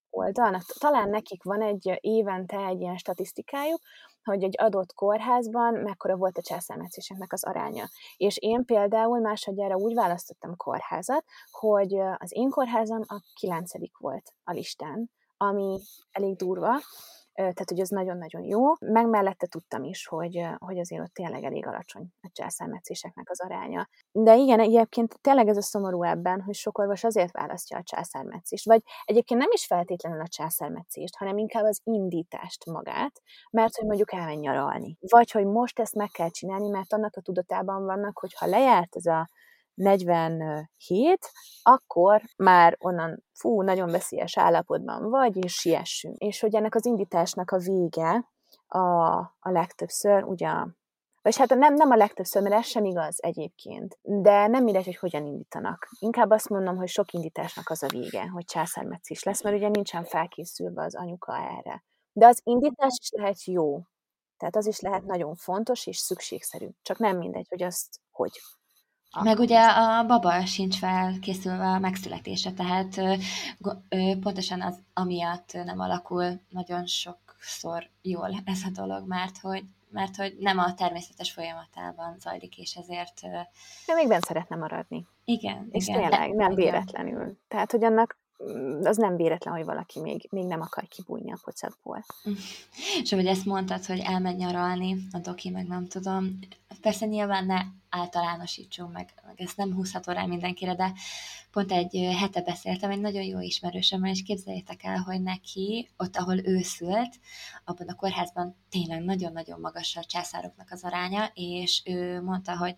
oldalnak. Talán nekik van egy évente egy ilyen statisztikájuk, hogy egy adott kórházban mekkora volt a császármetszéseknek az aránya. És én például másodjára úgy választottam kórházat, hogy az én kórházam a kilencedik volt a listán, ami elég durva, tehát hogy ez nagyon-nagyon jó. Meg mellette tudtam is, hogy, hogy azért ott tényleg elég alacsony a császármetszéseknek az aránya. De igen, egyébként tényleg ez a szomorú ebben, hogy sok orvos azért választja a császármetszést, vagy egyébként nem is feltétlenül a császármetszést, hanem inkább az indítást magát, mert hogy mondjuk elmenj nyaralni. Vagy hogy most ezt meg kell csinálni, mert annak a tudatában vannak, hogy ha lejárt ez a 47, akkor már onnan fú, nagyon veszélyes állapotban vagy, és siessünk. És hogy ennek az indításnak a vége a, a legtöbbször, ugye, vagy hát nem, nem a legtöbbször, mert ez sem igaz egyébként, de nem mindegy, hogy hogyan indítanak. Inkább azt mondom, hogy sok indításnak az a vége, hogy császármetszés lesz, mert ugye nincsen felkészülve az anyuka erre. De az indítás is lehet jó. Tehát az is lehet nagyon fontos és szükségszerű. Csak nem mindegy, hogy azt hogy meg ugye a baba sincs felkészülve a megszületése, tehát pontosan az amiatt nem alakul nagyon sokszor jól *laughs* ez a dolog, mert hogy mert hogy nem a természetes folyamatában zajlik, és ezért... De még bent szeretne maradni. Igen, és igen. tényleg, nem véletlenül. Tehát, hogy annak Mm, az nem véletlen, hogy valaki még, még nem akar kibújni a pocakból. *laughs* És hogy ezt mondtad, hogy elmegy nyaralni, a doki, meg nem tudom. Persze nyilván ne általánosítsunk meg, meg ezt nem húzható rá mindenkire, de pont egy hete beszéltem egy nagyon jó ismerősömmel, és képzeljétek el, hogy neki, ott, ahol ő szült, abban a kórházban tényleg nagyon-nagyon magas a császároknak az aránya, és ő mondta, hogy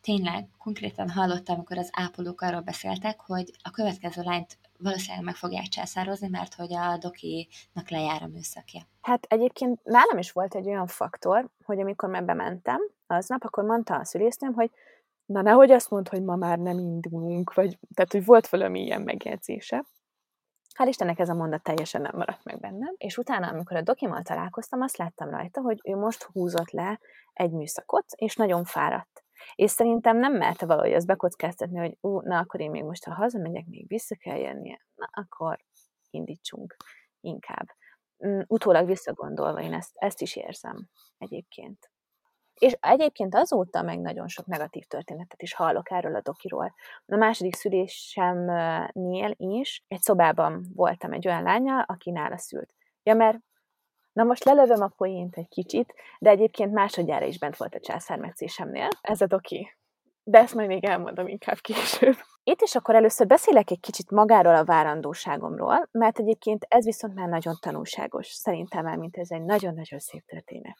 tényleg konkrétan hallottam, amikor az ápolók arról beszéltek, hogy a következő lányt valószínűleg meg fogják császározni, mert hogy a dokinak lejár a műszakja. Hát egyébként nálam is volt egy olyan faktor, hogy amikor már bementem aznap, akkor mondta a szülésznőm, hogy na nehogy azt mond, hogy ma már nem indulunk, vagy tehát, hogy volt valami ilyen megjegyzése. Hál' Istennek ez a mondat teljesen nem maradt meg bennem, és utána, amikor a dokimmal találkoztam, azt láttam rajta, hogy ő most húzott le egy műszakot, és nagyon fáradt. És szerintem nem merte valahogy ezt bekockáztatni, hogy ú, na akkor én még most, ha hazamegyek, még vissza kell jönnie, na akkor indítsunk inkább. Mm, utólag visszagondolva én ezt, ezt is érzem egyébként. És egyébként azóta meg nagyon sok negatív történetet is hallok erről a dokiról. A második szülésemnél is egy szobában voltam egy olyan lányjal, aki nála szült. Ja, mert Na most lelövöm a poént egy kicsit, de egyébként másodjára is bent volt a császármetszésemnél. Ez a doki. De ezt majd még elmondom inkább később. Itt is akkor először beszélek egy kicsit magáról a várandóságomról, mert egyébként ez viszont már nagyon tanulságos, szerintem már, mint ez egy nagyon-nagyon szép történet.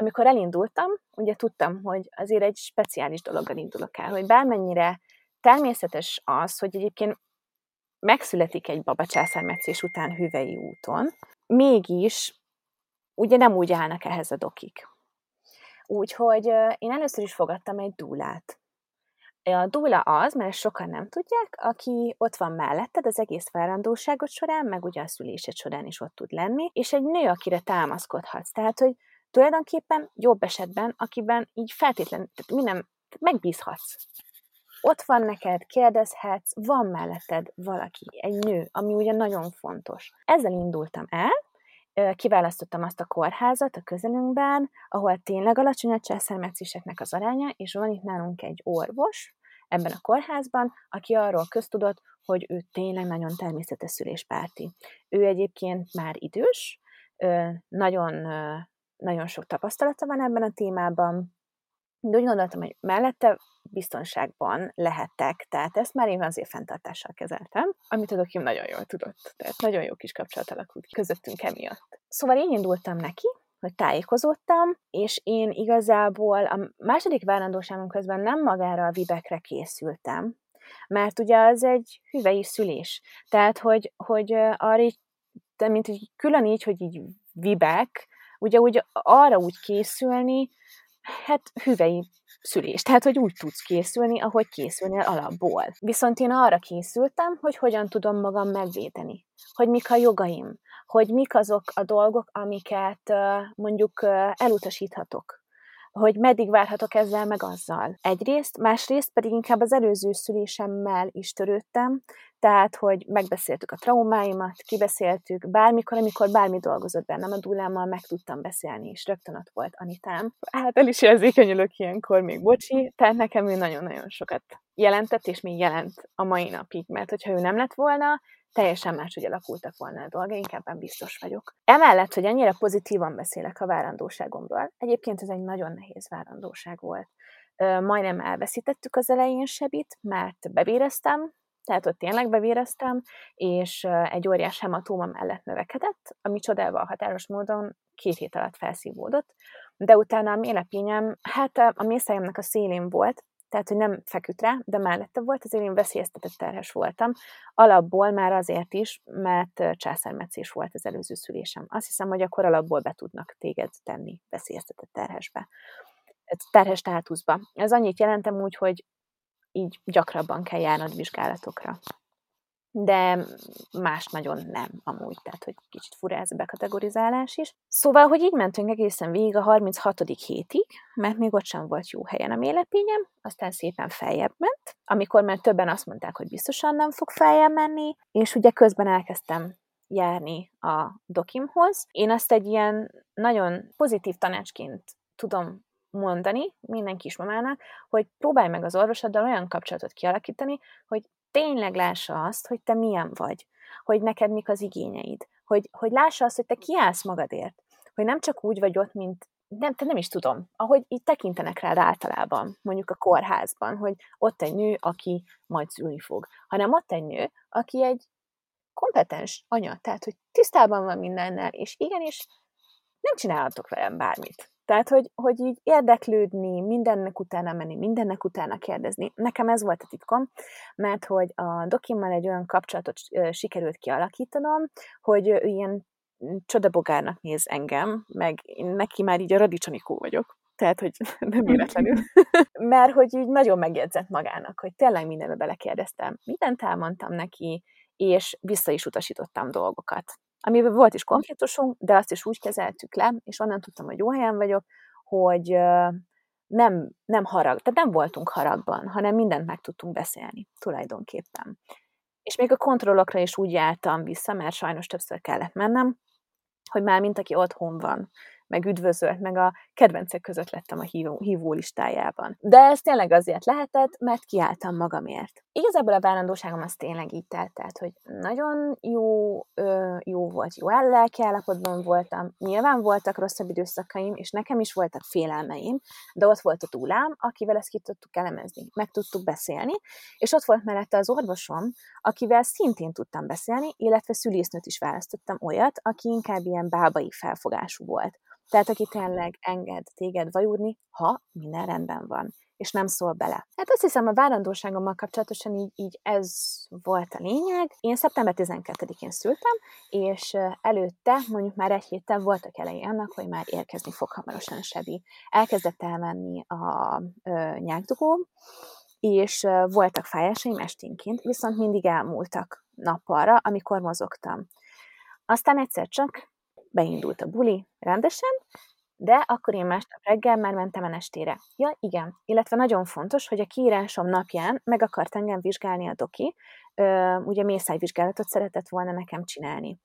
Amikor elindultam, ugye tudtam, hogy azért egy speciális dologgal indulok el, hogy bármennyire természetes az, hogy egyébként megszületik egy baba császármetszés után hüvei úton, mégis ugye nem úgy állnak ehhez a dokik. Úgyhogy én először is fogadtam egy dúlát. A dúla az, mert sokan nem tudják, aki ott van melletted az egész várandóságot során, meg ugye a szülésed során is ott tud lenni, és egy nő, akire támaszkodhatsz. Tehát, hogy tulajdonképpen jobb esetben, akiben így feltétlenül, tehát minden, megbízhatsz. ott van neked, kérdezhetsz, van melletted valaki, egy nő, ami ugye nagyon fontos. Ezzel indultam el, kiválasztottam azt a kórházat a közelünkben, ahol tényleg alacsony a császármetszéseknek az aránya, és van itt nálunk egy orvos ebben a kórházban, aki arról köztudott, hogy ő tényleg nagyon természetes szüléspárti. Ő egyébként már idős, nagyon, nagyon sok tapasztalata van ebben a témában, de úgy gondoltam, hogy mellette biztonságban lehettek, tehát ezt már én azért fenntartással kezeltem, amit a dokim nagyon jól tudott, tehát nagyon jó kis kapcsolat alakult közöttünk emiatt. Szóval én indultam neki, hogy tájékozottam, és én igazából a második várandóságom közben nem magára a vibekre készültem, mert ugye az egy hüvei szülés. Tehát, hogy, hogy arra így, mint így külön így, hogy így vibek, ugye úgy arra úgy készülni, hát hüvei szülés. Tehát, hogy úgy tudsz készülni, ahogy készülnél alapból. Viszont én arra készültem, hogy hogyan tudom magam megvédeni. Hogy mik a jogaim. Hogy mik azok a dolgok, amiket mondjuk elutasíthatok hogy meddig várhatok ezzel meg azzal. Egyrészt, másrészt pedig inkább az előző szülésemmel is törődtem, tehát, hogy megbeszéltük a traumáimat, kibeszéltük, bármikor, amikor bármi dolgozott bennem, a dullámmal meg tudtam beszélni, és rögtön ott volt Anitám. Hát el is érzékenyülök ilyenkor, még bocsi, tehát nekem ő nagyon-nagyon sokat jelentett, és még jelent a mai napig, mert hogyha ő nem lett volna, teljesen máshogy alakultak volna a dolgaink, ebben biztos vagyok. Emellett, hogy ennyire pozitívan beszélek a várandóságomról, egyébként ez egy nagyon nehéz várandóság volt. Majdnem elveszítettük az elején Sebit, mert bevéreztem, tehát ott tényleg bevéreztem, és egy óriás hematóma mellett növekedett, ami csodával határos módon két hét alatt felszívódott, de utána a mélepényem, hát a mészájamnak a szélén volt, tehát hogy nem feküdt rá, de mellette volt, azért én veszélyeztetett terhes voltam. Alapból már azért is, mert császármetszés volt az előző szülésem. Azt hiszem, hogy akkor alapból be tudnak téged tenni veszélyeztetett terhesbe. Terhes státuszba. Ez annyit jelentem úgy, hogy így gyakrabban kell járnod vizsgálatokra de más nagyon nem amúgy, tehát hogy kicsit fura ez a bekategorizálás is. Szóval, hogy így mentünk egészen végig a 36. hétig, mert még ott sem volt jó helyen a mélepényem, aztán szépen feljebb ment, amikor már többen azt mondták, hogy biztosan nem fog feljebb menni, és ugye közben elkezdtem járni a dokimhoz. Én azt egy ilyen nagyon pozitív tanácsként tudom mondani minden kismamának, hogy próbálj meg az orvosoddal olyan kapcsolatot kialakítani, hogy tényleg lássa azt, hogy te milyen vagy, hogy neked mik az igényeid, hogy, hogy lássa azt, hogy te kiállsz magadért, hogy nem csak úgy vagy ott, mint nem, te nem is tudom, ahogy így tekintenek rád általában, mondjuk a kórházban, hogy ott egy nő, aki majd szülni fog, hanem ott egy nő, aki egy kompetens anya, tehát, hogy tisztában van mindennel, és igenis nem csinálhatok velem bármit. Tehát, hogy, hogy így érdeklődni, mindennek utána menni, mindennek utána kérdezni. Nekem ez volt a titkom, mert hogy a dokimmal egy olyan kapcsolatot sikerült kialakítanom, hogy ő ilyen csodabogárnak néz engem, meg neki már így a radicsonikó vagyok. Tehát, hogy *laughs* nem véletlenül. *laughs* mert hogy így nagyon megjegyzett magának, hogy tényleg mindenbe belekérdeztem. Mindent elmondtam neki, és vissza is utasítottam dolgokat amiben volt is konfliktusunk, de azt is úgy kezeltük le, és onnan tudtam, hogy jó helyen vagyok, hogy nem, nem harag, tehát nem voltunk haragban, hanem mindent meg tudtunk beszélni tulajdonképpen. És még a kontrollokra is úgy jártam vissza, mert sajnos többször kellett mennem, hogy már mint aki otthon van, meg üdvözölt, meg a kedvencek között lettem a hívó, hívó listájában. De ez tényleg azért lehetett, mert kiálltam magamért. Igazából a várandóságom az tényleg így telt, tehát, hogy nagyon jó, ö, jó volt, jó lelki állapotban voltam, nyilván voltak rosszabb időszakaim, és nekem is voltak félelmeim, de ott volt a túlám, akivel ezt ki tudtuk elemezni, meg tudtuk beszélni, és ott volt mellette az orvosom, akivel szintén tudtam beszélni, illetve szülésznőt is választottam olyat, aki inkább ilyen bábai felfogású volt. Tehát aki tényleg enged téged vajúdni, ha minden rendben van, és nem szól bele. Hát azt hiszem, a várandóságommal kapcsolatosan így, így ez volt a lényeg. Én szeptember 12-én szültem, és előtte, mondjuk már egy héttel voltak elejé annak, hogy már érkezni fog hamarosan Sebi. Elkezdett elmenni a ö, nyákdugóm, és voltak fájásaim esténként, viszont mindig elmúltak nappalra, amikor mozogtam. Aztán egyszer csak beindult a buli rendesen, De akkor én másnap reggel már mentem estére. Ja, igen. Illetve nagyon fontos, hogy a kiírásom napján meg akart engem vizsgálni a doki, ugye mészájvizsgálatot szeretett volna nekem csinálni.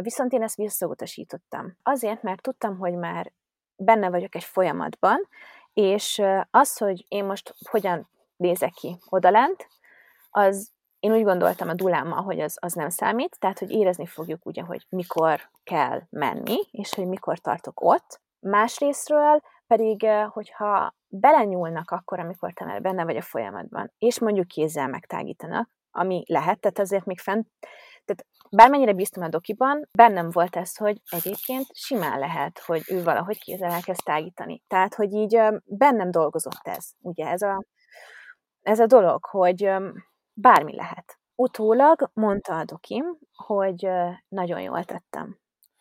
Viszont én ezt visszautasítottam. Azért, mert tudtam, hogy már benne vagyok egy folyamatban, és az, hogy én most hogyan nézek ki odalent, az én úgy gondoltam a dulámmal, hogy az, az nem számít, tehát, hogy érezni fogjuk ugye, hogy mikor kell menni, és hogy mikor tartok ott. Másrésztről pedig, hogyha belenyúlnak akkor, amikor te már benne vagy a folyamatban, és mondjuk kézzel megtágítanak, ami lehet, tehát azért még fent, tehát bármennyire bíztam a dokiban, bennem volt ez, hogy egyébként simán lehet, hogy ő valahogy kézzel elkezd tágítani. Tehát, hogy így bennem dolgozott ez, ugye ez a, ez a dolog, hogy bármi lehet. Utólag mondta a dokim, hogy nagyon jól tettem.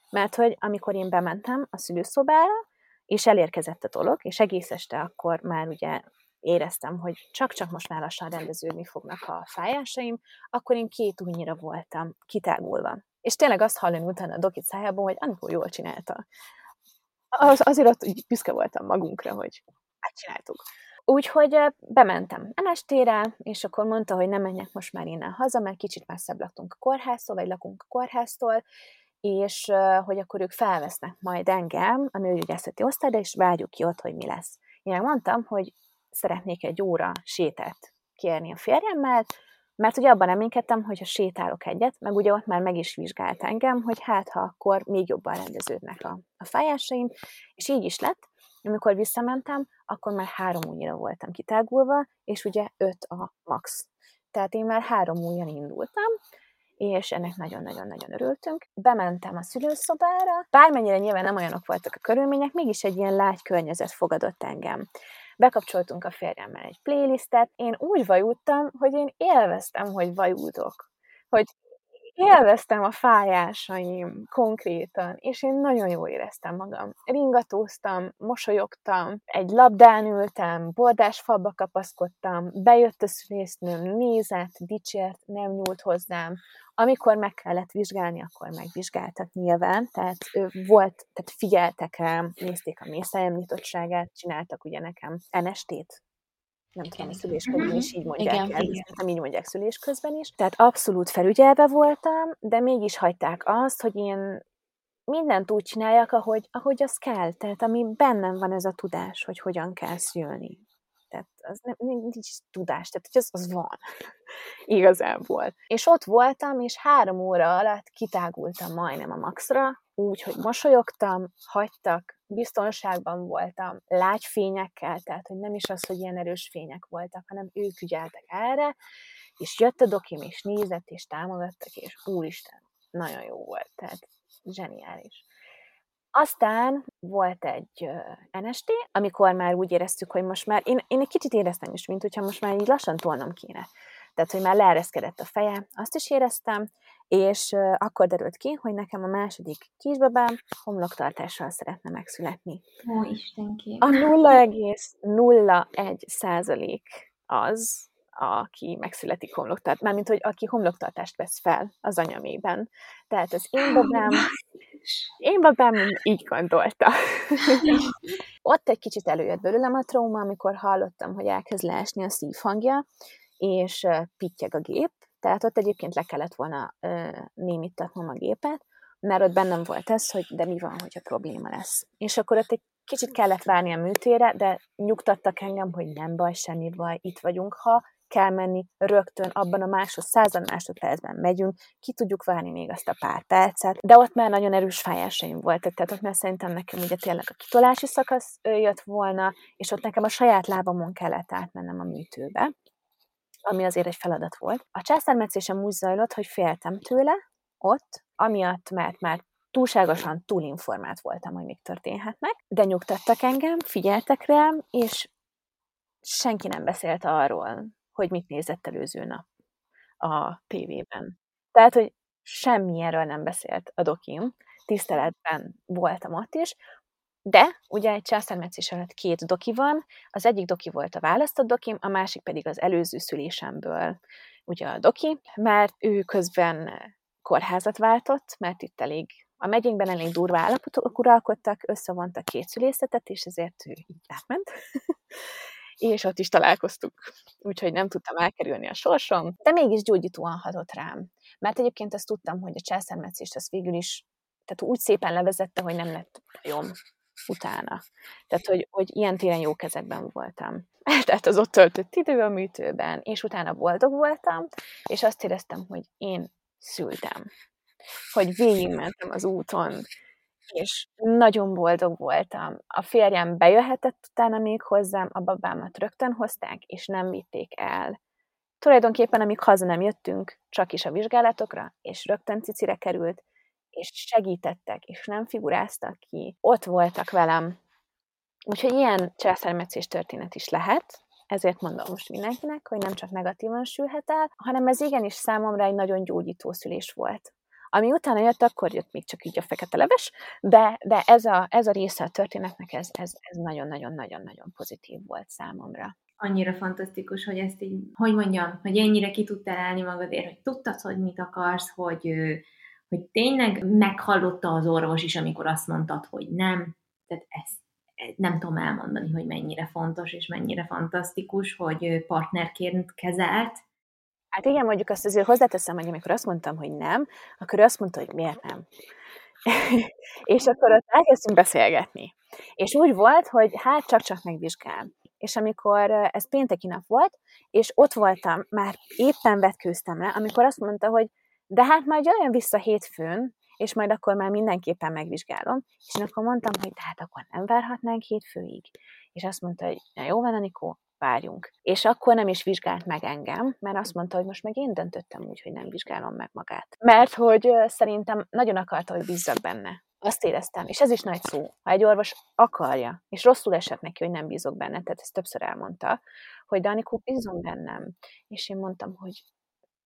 Mert hogy amikor én bementem a szülőszobára, és elérkezett a dolog, és egész este akkor már ugye éreztem, hogy csak-csak most már lassan rendeződni fognak a fájásaim, akkor én két újnyira voltam kitágulva. És tényleg azt hallani utána a dokit szájából, hogy Anikó jól csinálta. Az, azért ott büszke voltam magunkra, hogy megcsináltuk. Úgyhogy bementem Enestére, és akkor mondta, hogy nem menjek most már innen haza, mert kicsit messzebb laktunk a kórháztól, vagy lakunk a kórháztól, és hogy akkor ők felvesznek majd engem a nőgyógyászati osztályra, és várjuk ki ott, hogy mi lesz. Én mondtam, hogy szeretnék egy óra sétát kérni a férjemmel, mert ugye abban reménykedtem, hogy ha sétálok egyet, meg ugye ott már meg is vizsgált engem, hogy hát ha akkor még jobban rendeződnek a, a fájásaim, és így is lett. Amikor visszamentem, akkor már három újra voltam kitágulva, és ugye öt a max. Tehát én már három újjan indultam, és ennek nagyon-nagyon-nagyon örültünk. Bementem a szülőszobára, bármennyire nyilván nem olyanok voltak a körülmények, mégis egy ilyen lágy környezet fogadott engem. Bekapcsoltunk a férjemmel egy playlistet, én úgy vajultam, hogy én élveztem, hogy vajúdok. Hogy élveztem a fájásaim konkrétan, és én nagyon jól éreztem magam. Ringatóztam, mosolyogtam, egy labdán ültem, bordásfalba kapaszkodtam, bejött a szülésznőm, nézett, dicsért, nem nyúlt hozzám. Amikor meg kellett vizsgálni, akkor megvizsgáltak nyilván, tehát volt, tehát figyeltek rám, nézték a mészájam nyitottságát, csináltak ugye nekem NST-t, nem tudom, a szülés közben mhm. is így mondják igen, el, igen. nem így mondják szülés közben is. Tehát abszolút felügyelve voltam, de mégis hagyták azt, hogy én mindent úgy csináljak, ahogy, ahogy az kell. Tehát ami bennem van ez a tudás, hogy hogyan kell szülni. Tehát az nem, nincs tudás, tehát hogy az, az van *laughs* igazából. És ott voltam, és három óra alatt kitágultam majdnem a maxra, úgy, hogy mosolyogtam, hagytak, biztonságban voltam, lágyfényekkel, tehát hogy nem is az, hogy ilyen erős fények voltak, hanem ők ügyeltek erre, és jött a dokim, és nézett, és támogattak, és úristen, nagyon jó volt, tehát zseniális. Aztán volt egy NST, amikor már úgy éreztük, hogy most már, én, én egy kicsit éreztem is, mint hogyha most már így lassan tolnom kéne. Tehát, hogy már leereszkedett a feje, azt is éreztem, és akkor derült ki, hogy nekem a második kisbabám homloktartással szeretne megszületni. Ó, Istenkém! A 0,01 százalék az, aki megszületik homloktartást, mármint, hogy aki homloktartást vesz fel az anyamében. Tehát az én babám, én babám így gondolta. *laughs* Ott egy kicsit előjött belőlem a trauma, amikor hallottam, hogy elkezd leesni a szívhangja, és pittyeg a gép, tehát ott egyébként le kellett volna némítatnom a gépet, mert ott bennem volt ez, hogy de mi van, hogyha probléma lesz. És akkor ott egy kicsit kellett várni a műtére, de nyugtattak engem, hogy nem baj, semmi baj, itt vagyunk, ha kell menni, rögtön abban a másod, század másodpercben megyünk, ki tudjuk várni még azt a pár percet, de ott már nagyon erős fájásaim voltak, tehát ott már szerintem nekem ugye tényleg a kitolási szakasz jött volna, és ott nekem a saját lábamon kellett átmennem a műtőbe, ami azért egy feladat volt. A császármetszésem úgy zajlott, hogy féltem tőle ott, amiatt, mert már túlságosan túlinformált voltam, hogy még történhetnek, de nyugtattak engem, figyeltek rám, és senki nem beszélt arról, hogy mit nézett előző nap a tévében. Tehát, hogy semmi erről nem beszélt a dokim, tiszteletben voltam ott is, de ugye egy császármetszés alatt két doki van, az egyik doki volt a választott dokim, a másik pedig az előző szülésemből ugye a doki, mert ő közben kórházat váltott, mert itt elég a megyénkben elég durva állapotok uralkodtak, összevontak két szülészetet, és ezért ő így átment. *laughs* és ott is találkoztuk, úgyhogy nem tudtam elkerülni a sorsom, de mégis gyógyítóan hatott rám. Mert egyébként azt tudtam, hogy a császármetszést az végül is, tehát úgy szépen levezette, hogy nem lett bajom utána. Tehát, hogy, hogy ilyen téren jó kezekben voltam. *laughs* Tehát az ott töltött idő a műtőben, és utána boldog voltam, és azt éreztem, hogy én szültem. Hogy végigmentem az úton, és nagyon boldog voltam. A férjem bejöhetett utána még hozzám, a babámat rögtön hozták, és nem vitték el. Tulajdonképpen, amíg haza nem jöttünk, csak is a vizsgálatokra, és rögtön cicire került, és segítettek, és nem figuráztak ki. Ott voltak velem. Úgyhogy ilyen császármetszés történet is lehet, ezért mondom most mindenkinek, hogy nem csak negatívan sülhet el, hanem ez igenis számomra egy nagyon gyógyító szülés volt. Ami utána jött, akkor jött még csak így a fekete leves, de, de ez, a, ez a része a történetnek, ez, ez, ez nagyon-nagyon-nagyon-nagyon pozitív volt számomra annyira fantasztikus, hogy ezt így, hogy mondjam, hogy ennyire ki tudtál állni magadért, hogy tudtad, hogy mit akarsz, hogy, hogy tényleg meghallotta az orvos is, amikor azt mondtad, hogy nem. Tehát ezt nem tudom elmondani, hogy mennyire fontos és mennyire fantasztikus, hogy partnerként kezelt, Hát igen, mondjuk azt azért hozzáteszem, hogy amikor azt mondtam, hogy nem, akkor azt mondta, hogy miért nem. *laughs* és akkor ott elkezdtünk beszélgetni. És úgy volt, hogy hát csak-csak megvizsgál. És amikor ez pénteki nap volt, és ott voltam, már éppen vetkőztem le, amikor azt mondta, hogy de hát majd jöjjön vissza hétfőn, és majd akkor már mindenképpen megvizsgálom. És én akkor mondtam, hogy tehát akkor nem várhatnánk hétfőig. És azt mondta, hogy na jó van, Anikó, várjunk. És akkor nem is vizsgált meg engem, mert azt mondta, hogy most meg én döntöttem úgy, hogy nem vizsgálom meg magát. Mert hogy szerintem nagyon akarta, hogy bízzak benne. Azt éreztem, és ez is nagy szó. Ha egy orvos akarja, és rosszul esett neki, hogy nem bízok benne, tehát ezt többször elmondta, hogy Danikó, bízom bennem. És én mondtam, hogy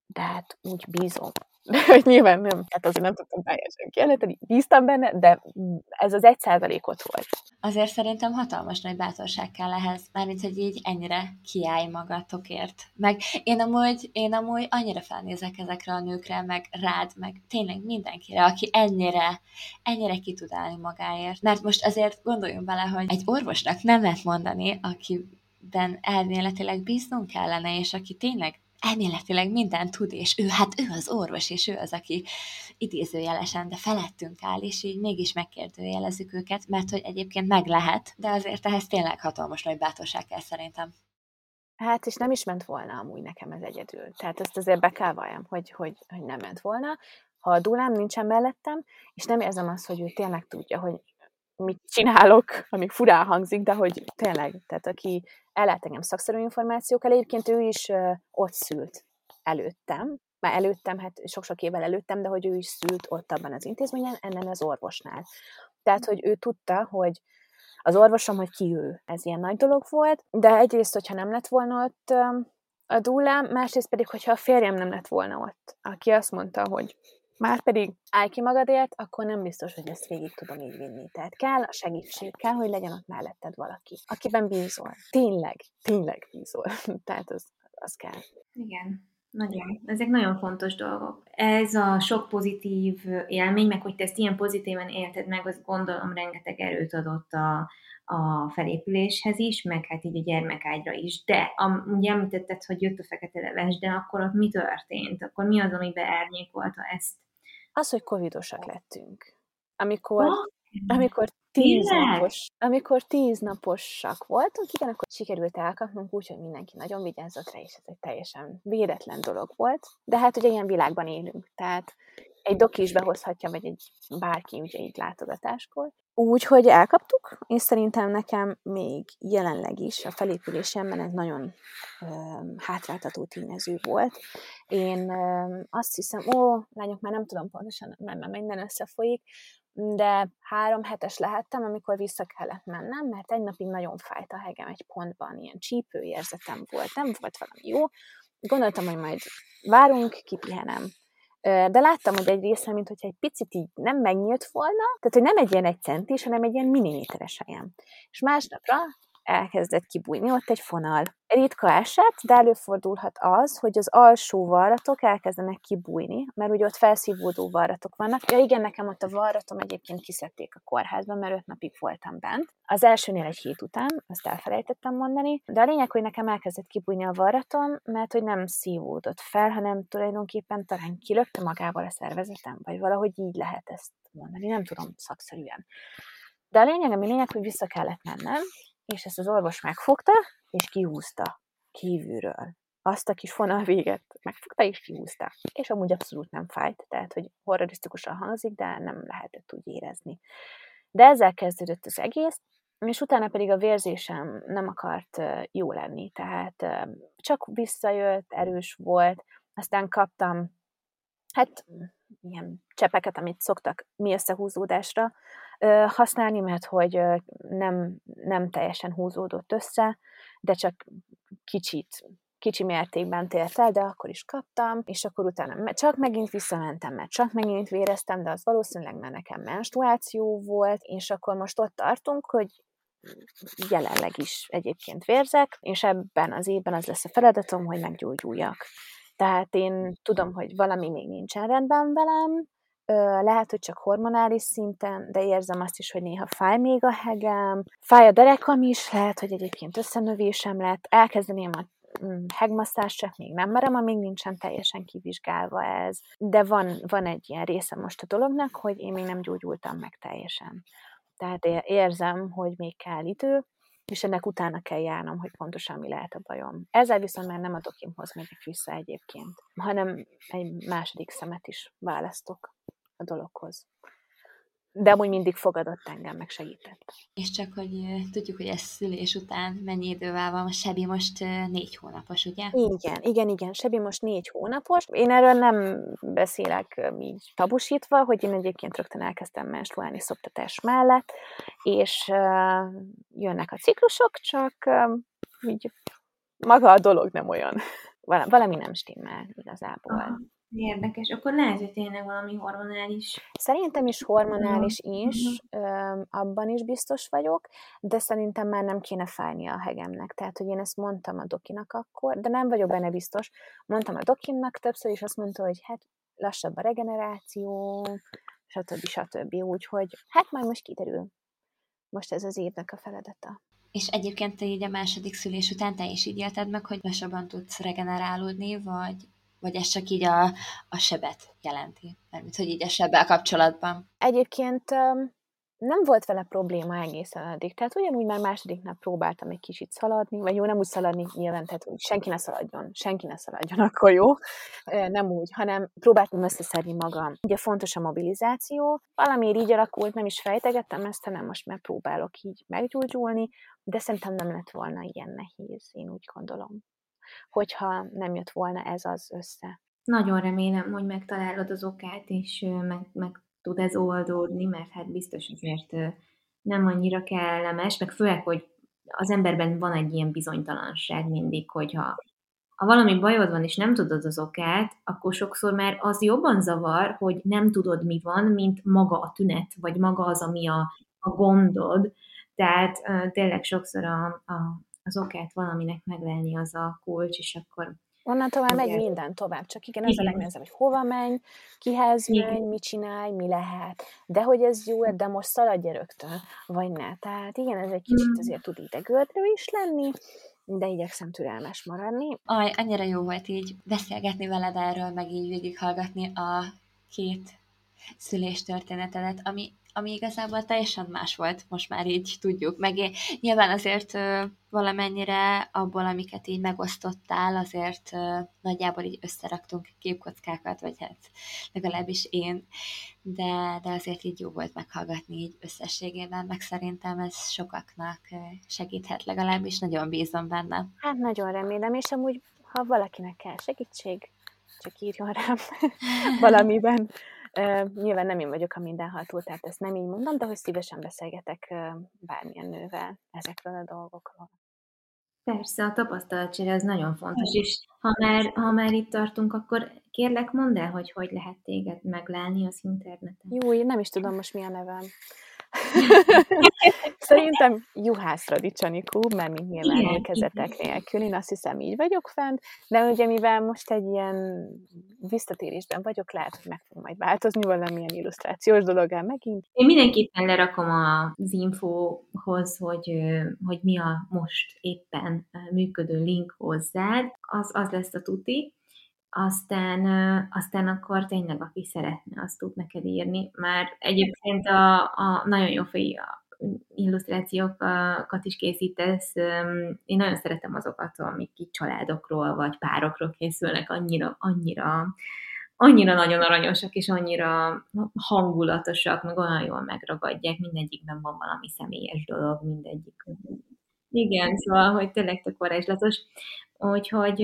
de hát úgy bízom. De *laughs* hogy nyilván nem, hát azért nem tudtam teljesen kijelenteni, bíztam benne, de ez az egy százalékot volt. Azért szerintem hatalmas nagy bátorság kell ehhez, mármint, hogy így ennyire kiállj magatokért. Meg én amúgy, én amúgy annyira felnézek ezekre a nőkre, meg rád, meg tényleg mindenkire, aki ennyire, ennyire ki tud állni magáért. Mert most azért gondoljunk bele, hogy egy orvosnak nem lehet mondani, akiben elméletileg bíznunk kellene, és aki tényleg elméletileg mindent tud, és ő, hát ő az orvos, és ő az, aki idézőjelesen, de felettünk áll, és így mégis megkérdőjelezzük őket, mert hogy egyébként meg lehet, de azért ehhez tényleg hatalmas nagy bátorság kell szerintem. Hát, és nem is ment volna amúgy nekem ez egyedül. Tehát ezt azért be kell valljam, hogy, hogy, hogy nem ment volna. Ha a dulám nincsen mellettem, és nem érzem azt, hogy ő tényleg tudja, hogy mit csinálok, amíg furán hangzik, de hogy tényleg, tehát aki ellát engem szakszerű információkkal, egyébként ő is ott szült előttem, már előttem, hát sok-sok évvel előttem, de hogy ő is szült ott abban az intézményen, ennek az orvosnál. Tehát, hogy ő tudta, hogy az orvosom, hogy ki ő. Ez ilyen nagy dolog volt, de egyrészt, hogyha nem lett volna ott a dúlám, másrészt pedig, hogyha a férjem nem lett volna ott, aki azt mondta, hogy már pedig állj ki magadért, akkor nem biztos, hogy ezt végig tudom így vinni. Tehát kell a segítség, kell, hogy legyen ott melletted valaki, akiben bízol. Tényleg, tényleg bízol. *laughs* Tehát az, az kell. Igen. Nagyon. Ezek nagyon fontos dolgok. Ez a sok pozitív élmény, meg hogy te ezt ilyen pozitívan élted meg, az gondolom rengeteg erőt adott a, a felépüléshez is, meg hát így a gyermekágyra is. De a, ugye említetted, hogy jött a fekete leves, de akkor ott mi történt? Akkor mi az, ami beárnyékolta ezt? Az, hogy covidosak lettünk. Amikor, oh, amikor tíz napos, amikor tíz naposak voltunk, igen, akkor sikerült elkapnunk úgy, hogy mindenki nagyon vigyázott rá, és ez egy teljesen véletlen dolog volt. De hát ugye ilyen világban élünk, tehát egy doki is behozhatja, vagy egy bárki ugye így látogatáskor. Úgyhogy elkaptuk, és szerintem nekem még jelenleg is a felépülésemben ez nagyon ö, hátráltató tényező volt. Én ö, azt hiszem, ó, lányok, már nem tudom pontosan, mert már minden összefolyik, de három hetes lehettem, amikor vissza kellett mennem, mert egy napig nagyon fájt a hegem egy pontban, ilyen csípőérzetem volt, nem volt valami jó. Gondoltam, hogy majd várunk, kipihenem, de láttam, hogy egy része, mint hogyha egy picit így nem megnyílt volna, tehát hogy nem egy ilyen egy centis, hanem egy ilyen milliméteres helyen. És másnapra elkezdett kibújni ott egy fonal. Ritka eset, de előfordulhat az, hogy az alsó varratok elkezdenek kibújni, mert ugye ott felszívódó varratok vannak. Ja igen, nekem ott a varratom egyébként kiszedték a kórházban, mert öt napig voltam bent. Az elsőnél egy hét után, azt elfelejtettem mondani, de a lényeg, hogy nekem elkezdett kibújni a varratom, mert hogy nem szívódott fel, hanem tulajdonképpen talán kilökte magával a szervezetem, vagy valahogy így lehet ezt mondani, nem tudom szakszerűen. De a lényeg, ami lényeg, hogy vissza kellett mennem, és ezt az orvos megfogta, és kihúzta kívülről. Azt a kis fonal véget megfogta, és kihúzta. És amúgy abszolút nem fájt, tehát, hogy horrorisztikusan hangzik, de nem lehetett úgy érezni. De ezzel kezdődött az egész, és utána pedig a vérzésem nem akart jó lenni, tehát csak visszajött, erős volt, aztán kaptam, hát ilyen csepeket, amit szoktak mi összehúzódásra használni, mert hogy nem, nem teljesen húzódott össze, de csak kicsit, kicsi mértékben tért el, de akkor is kaptam, és akkor utána csak megint visszamentem, mert csak megint véreztem, de az valószínűleg már nekem menstruáció volt, és akkor most ott tartunk, hogy jelenleg is egyébként vérzek, és ebben az évben az lesz a feladatom, hogy meggyógyuljak. Tehát én tudom, hogy valami még nincsen rendben velem, lehet, hogy csak hormonális szinten, de érzem azt is, hogy néha fáj még a hegem, fáj a derekam is, lehet, hogy egyébként összenövésem lett, elkezdeném a mm, hegmasszás, csak még nem merem, amíg nincsen teljesen kivizsgálva ez. De van, van egy ilyen része most a dolognak, hogy én még nem gyógyultam meg teljesen. Tehát érzem, hogy még kell idő, és ennek utána kell járnom, hogy pontosan mi lehet a bajom. Ezzel viszont már nem a dokimhoz megyek vissza egyébként, hanem egy második szemet is választok a dologhoz. De amúgy mindig fogadott engem, meg segített. És csak, hogy tudjuk, hogy ez szülés után mennyi idővel van, Sebi most négy hónapos, ugye? Igen, igen, igen, Sebi most négy hónapos. Én erről nem beszélek így tabusítva, hogy én egyébként rögtön elkezdtem menstruálni szoptatás mellett, és jönnek a ciklusok, csak így maga a dolog nem olyan. Valami nem stimmel igazából. Aha. Érdekes. Akkor lehet, hogy tényleg valami hormonális. Szerintem is hormonális is, uh-huh. abban is biztos vagyok, de szerintem már nem kéne fájni a hegemnek. Tehát, hogy én ezt mondtam a dokinak akkor, de nem vagyok benne biztos. Mondtam a dokinnak többször, és azt mondta, hogy hát lassabb a regeneráció, stb. stb. Úgyhogy hát majd most kiderül. Most ez az évnek a feladata. És egyébként te így a második szülés után te is így élted meg, hogy lassabban tudsz regenerálódni, vagy vagy ez csak így a, a sebet jelenti? Mert hogy így a sebbel kapcsolatban. Egyébként nem volt vele probléma egészen addig. Tehát ugyanúgy már második nap próbáltam egy kicsit szaladni, vagy jó, nem úgy szaladni nyilván, tehát hogy senki ne szaladjon, senki ne szaladjon, *laughs* akkor jó. Nem úgy, hanem próbáltam összeszedni magam. Ugye fontos a mobilizáció. Valamiért így alakult, nem is fejtegettem ezt, hanem most már próbálok így meggyógyulni, de szerintem nem lett volna ilyen nehéz, én úgy gondolom hogyha nem jött volna ez az össze. Nagyon remélem, hogy megtalálod az okát, és meg, meg tud ez oldódni, mert hát biztos azért nem annyira kellemes, meg főleg, hogy az emberben van egy ilyen bizonytalanság mindig, hogyha ha valami bajod van, és nem tudod az okát, akkor sokszor már az jobban zavar, hogy nem tudod, mi van, mint maga a tünet, vagy maga az, ami a, a gondod. Tehát uh, tényleg sokszor a, a, az okát valaminek meglelni az a kulcs, és akkor Onnan tovább megy minden tovább, csak igen, az a legnehezebb, hogy hova menj, kihez igen. menj, mit csinálj, mi lehet. De hogy ez jó, de most szaladj rögtön, vagy ne. Tehát igen, ez egy kicsit mm. azért tud idegöltő is lenni, de igyekszem türelmes maradni. Aj, annyira jó volt így beszélgetni veled erről, meg így végighallgatni a két szüléstörténetedet, ami ami igazából teljesen más volt, most már így tudjuk. Meg én, nyilván azért valamennyire abból, amiket így megosztottál, azért nagyjából így összeraktunk képkockákat, vagy hát legalábbis én, de, de azért így jó volt meghallgatni így összességében, meg szerintem ez sokaknak segíthet, legalábbis nagyon bízom benne. Hát nagyon remélem, és amúgy, ha valakinek kell segítség, csak írjon rám *laughs* valamiben. Nyilván nem én vagyok a mindenható, tehát ezt nem így mondom, de hogy szívesen beszélgetek bármilyen nővel ezekről a dolgokról. Persze, a tapasztalatcsere az nagyon fontos, és ha már, ha már itt tartunk, akkor kérlek mondd el, hogy hogy lehet téged meglelni az interneten. Jó, én nem is tudom most mi a nevem. *laughs* Szerintem juhász radicsanikú, mert mint nyilván ékezetek nélkül, én azt hiszem így vagyok fent, de ugye mivel most egy ilyen visszatérésben vagyok, lehet, hogy meg fog majd változni valamilyen illusztrációs dologgal megint. Én mindenképpen lerakom az infóhoz, hogy, hogy mi a most éppen működő link hozzád, az, az lesz a tuti, aztán, aztán akkor tényleg, aki szeretne, azt tud neked írni. Már egyébként a, a nagyon jó fej illusztrációkat is készítesz. Én nagyon szeretem azokat, amik így családokról vagy párokról készülnek, annyira, annyira annyira nagyon aranyosak, és annyira hangulatosak, meg olyan jól megragadják, mindegyikben van valami személyes dolog, mindegyik. Igen, szóval, hogy tényleg tök varázslatos. Úgyhogy,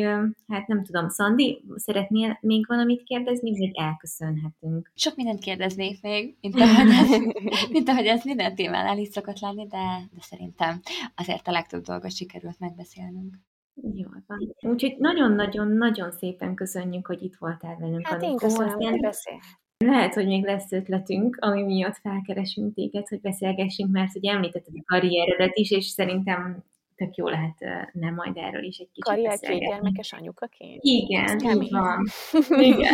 hát nem tudom, Szandi, szeretnél még valamit kérdezni, vagy elköszönhetünk? Sok mindent kérdeznék még, mint ahogy ez, *laughs* mint ahogy ez minden témán el is szokott lenni, de, de szerintem azért a legtöbb dolgot sikerült megbeszélnünk. Jó van. Úgyhogy nagyon-nagyon-nagyon szépen köszönjük, hogy itt voltál velünk. Hát én köszönöm, hogy beszél. Lehet, hogy még lesz ötletünk, ami miatt felkeresünk téged, hogy beszélgessünk, mert ugye említetted a karrieredet is, és szerintem tök jó lehet nem majd erről is egy kicsit Karrier gyermekes anyukaként? Igen, így van. Igen.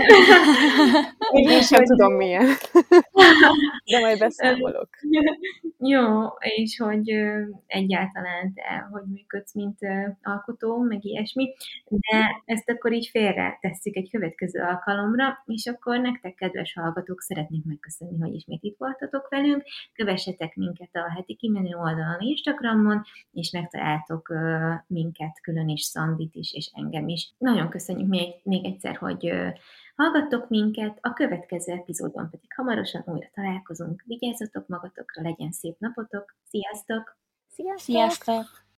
*laughs* Én sem tudom milyen. De majd beszámolok. *laughs* Jó, és hogy egyáltalán te hogy működsz, mint alkotó, meg ilyesmi, de ezt akkor így félre tesszük egy következő alkalomra, és akkor nektek, kedves hallgatók, szeretnénk megköszönni, hogy ismét itt voltatok velünk. Kövessetek minket a heti kimenő oldalon Instagramon, és megtaláltok minket, külön is Szandit is, és engem is. Nagyon köszönjük még, még egyszer, hogy Hallgattok minket, a következő epizódban pedig hamarosan újra találkozunk. Vigyázzatok magatokra, legyen szép napotok. Sziasztok! Sziasztok! Sziasztok!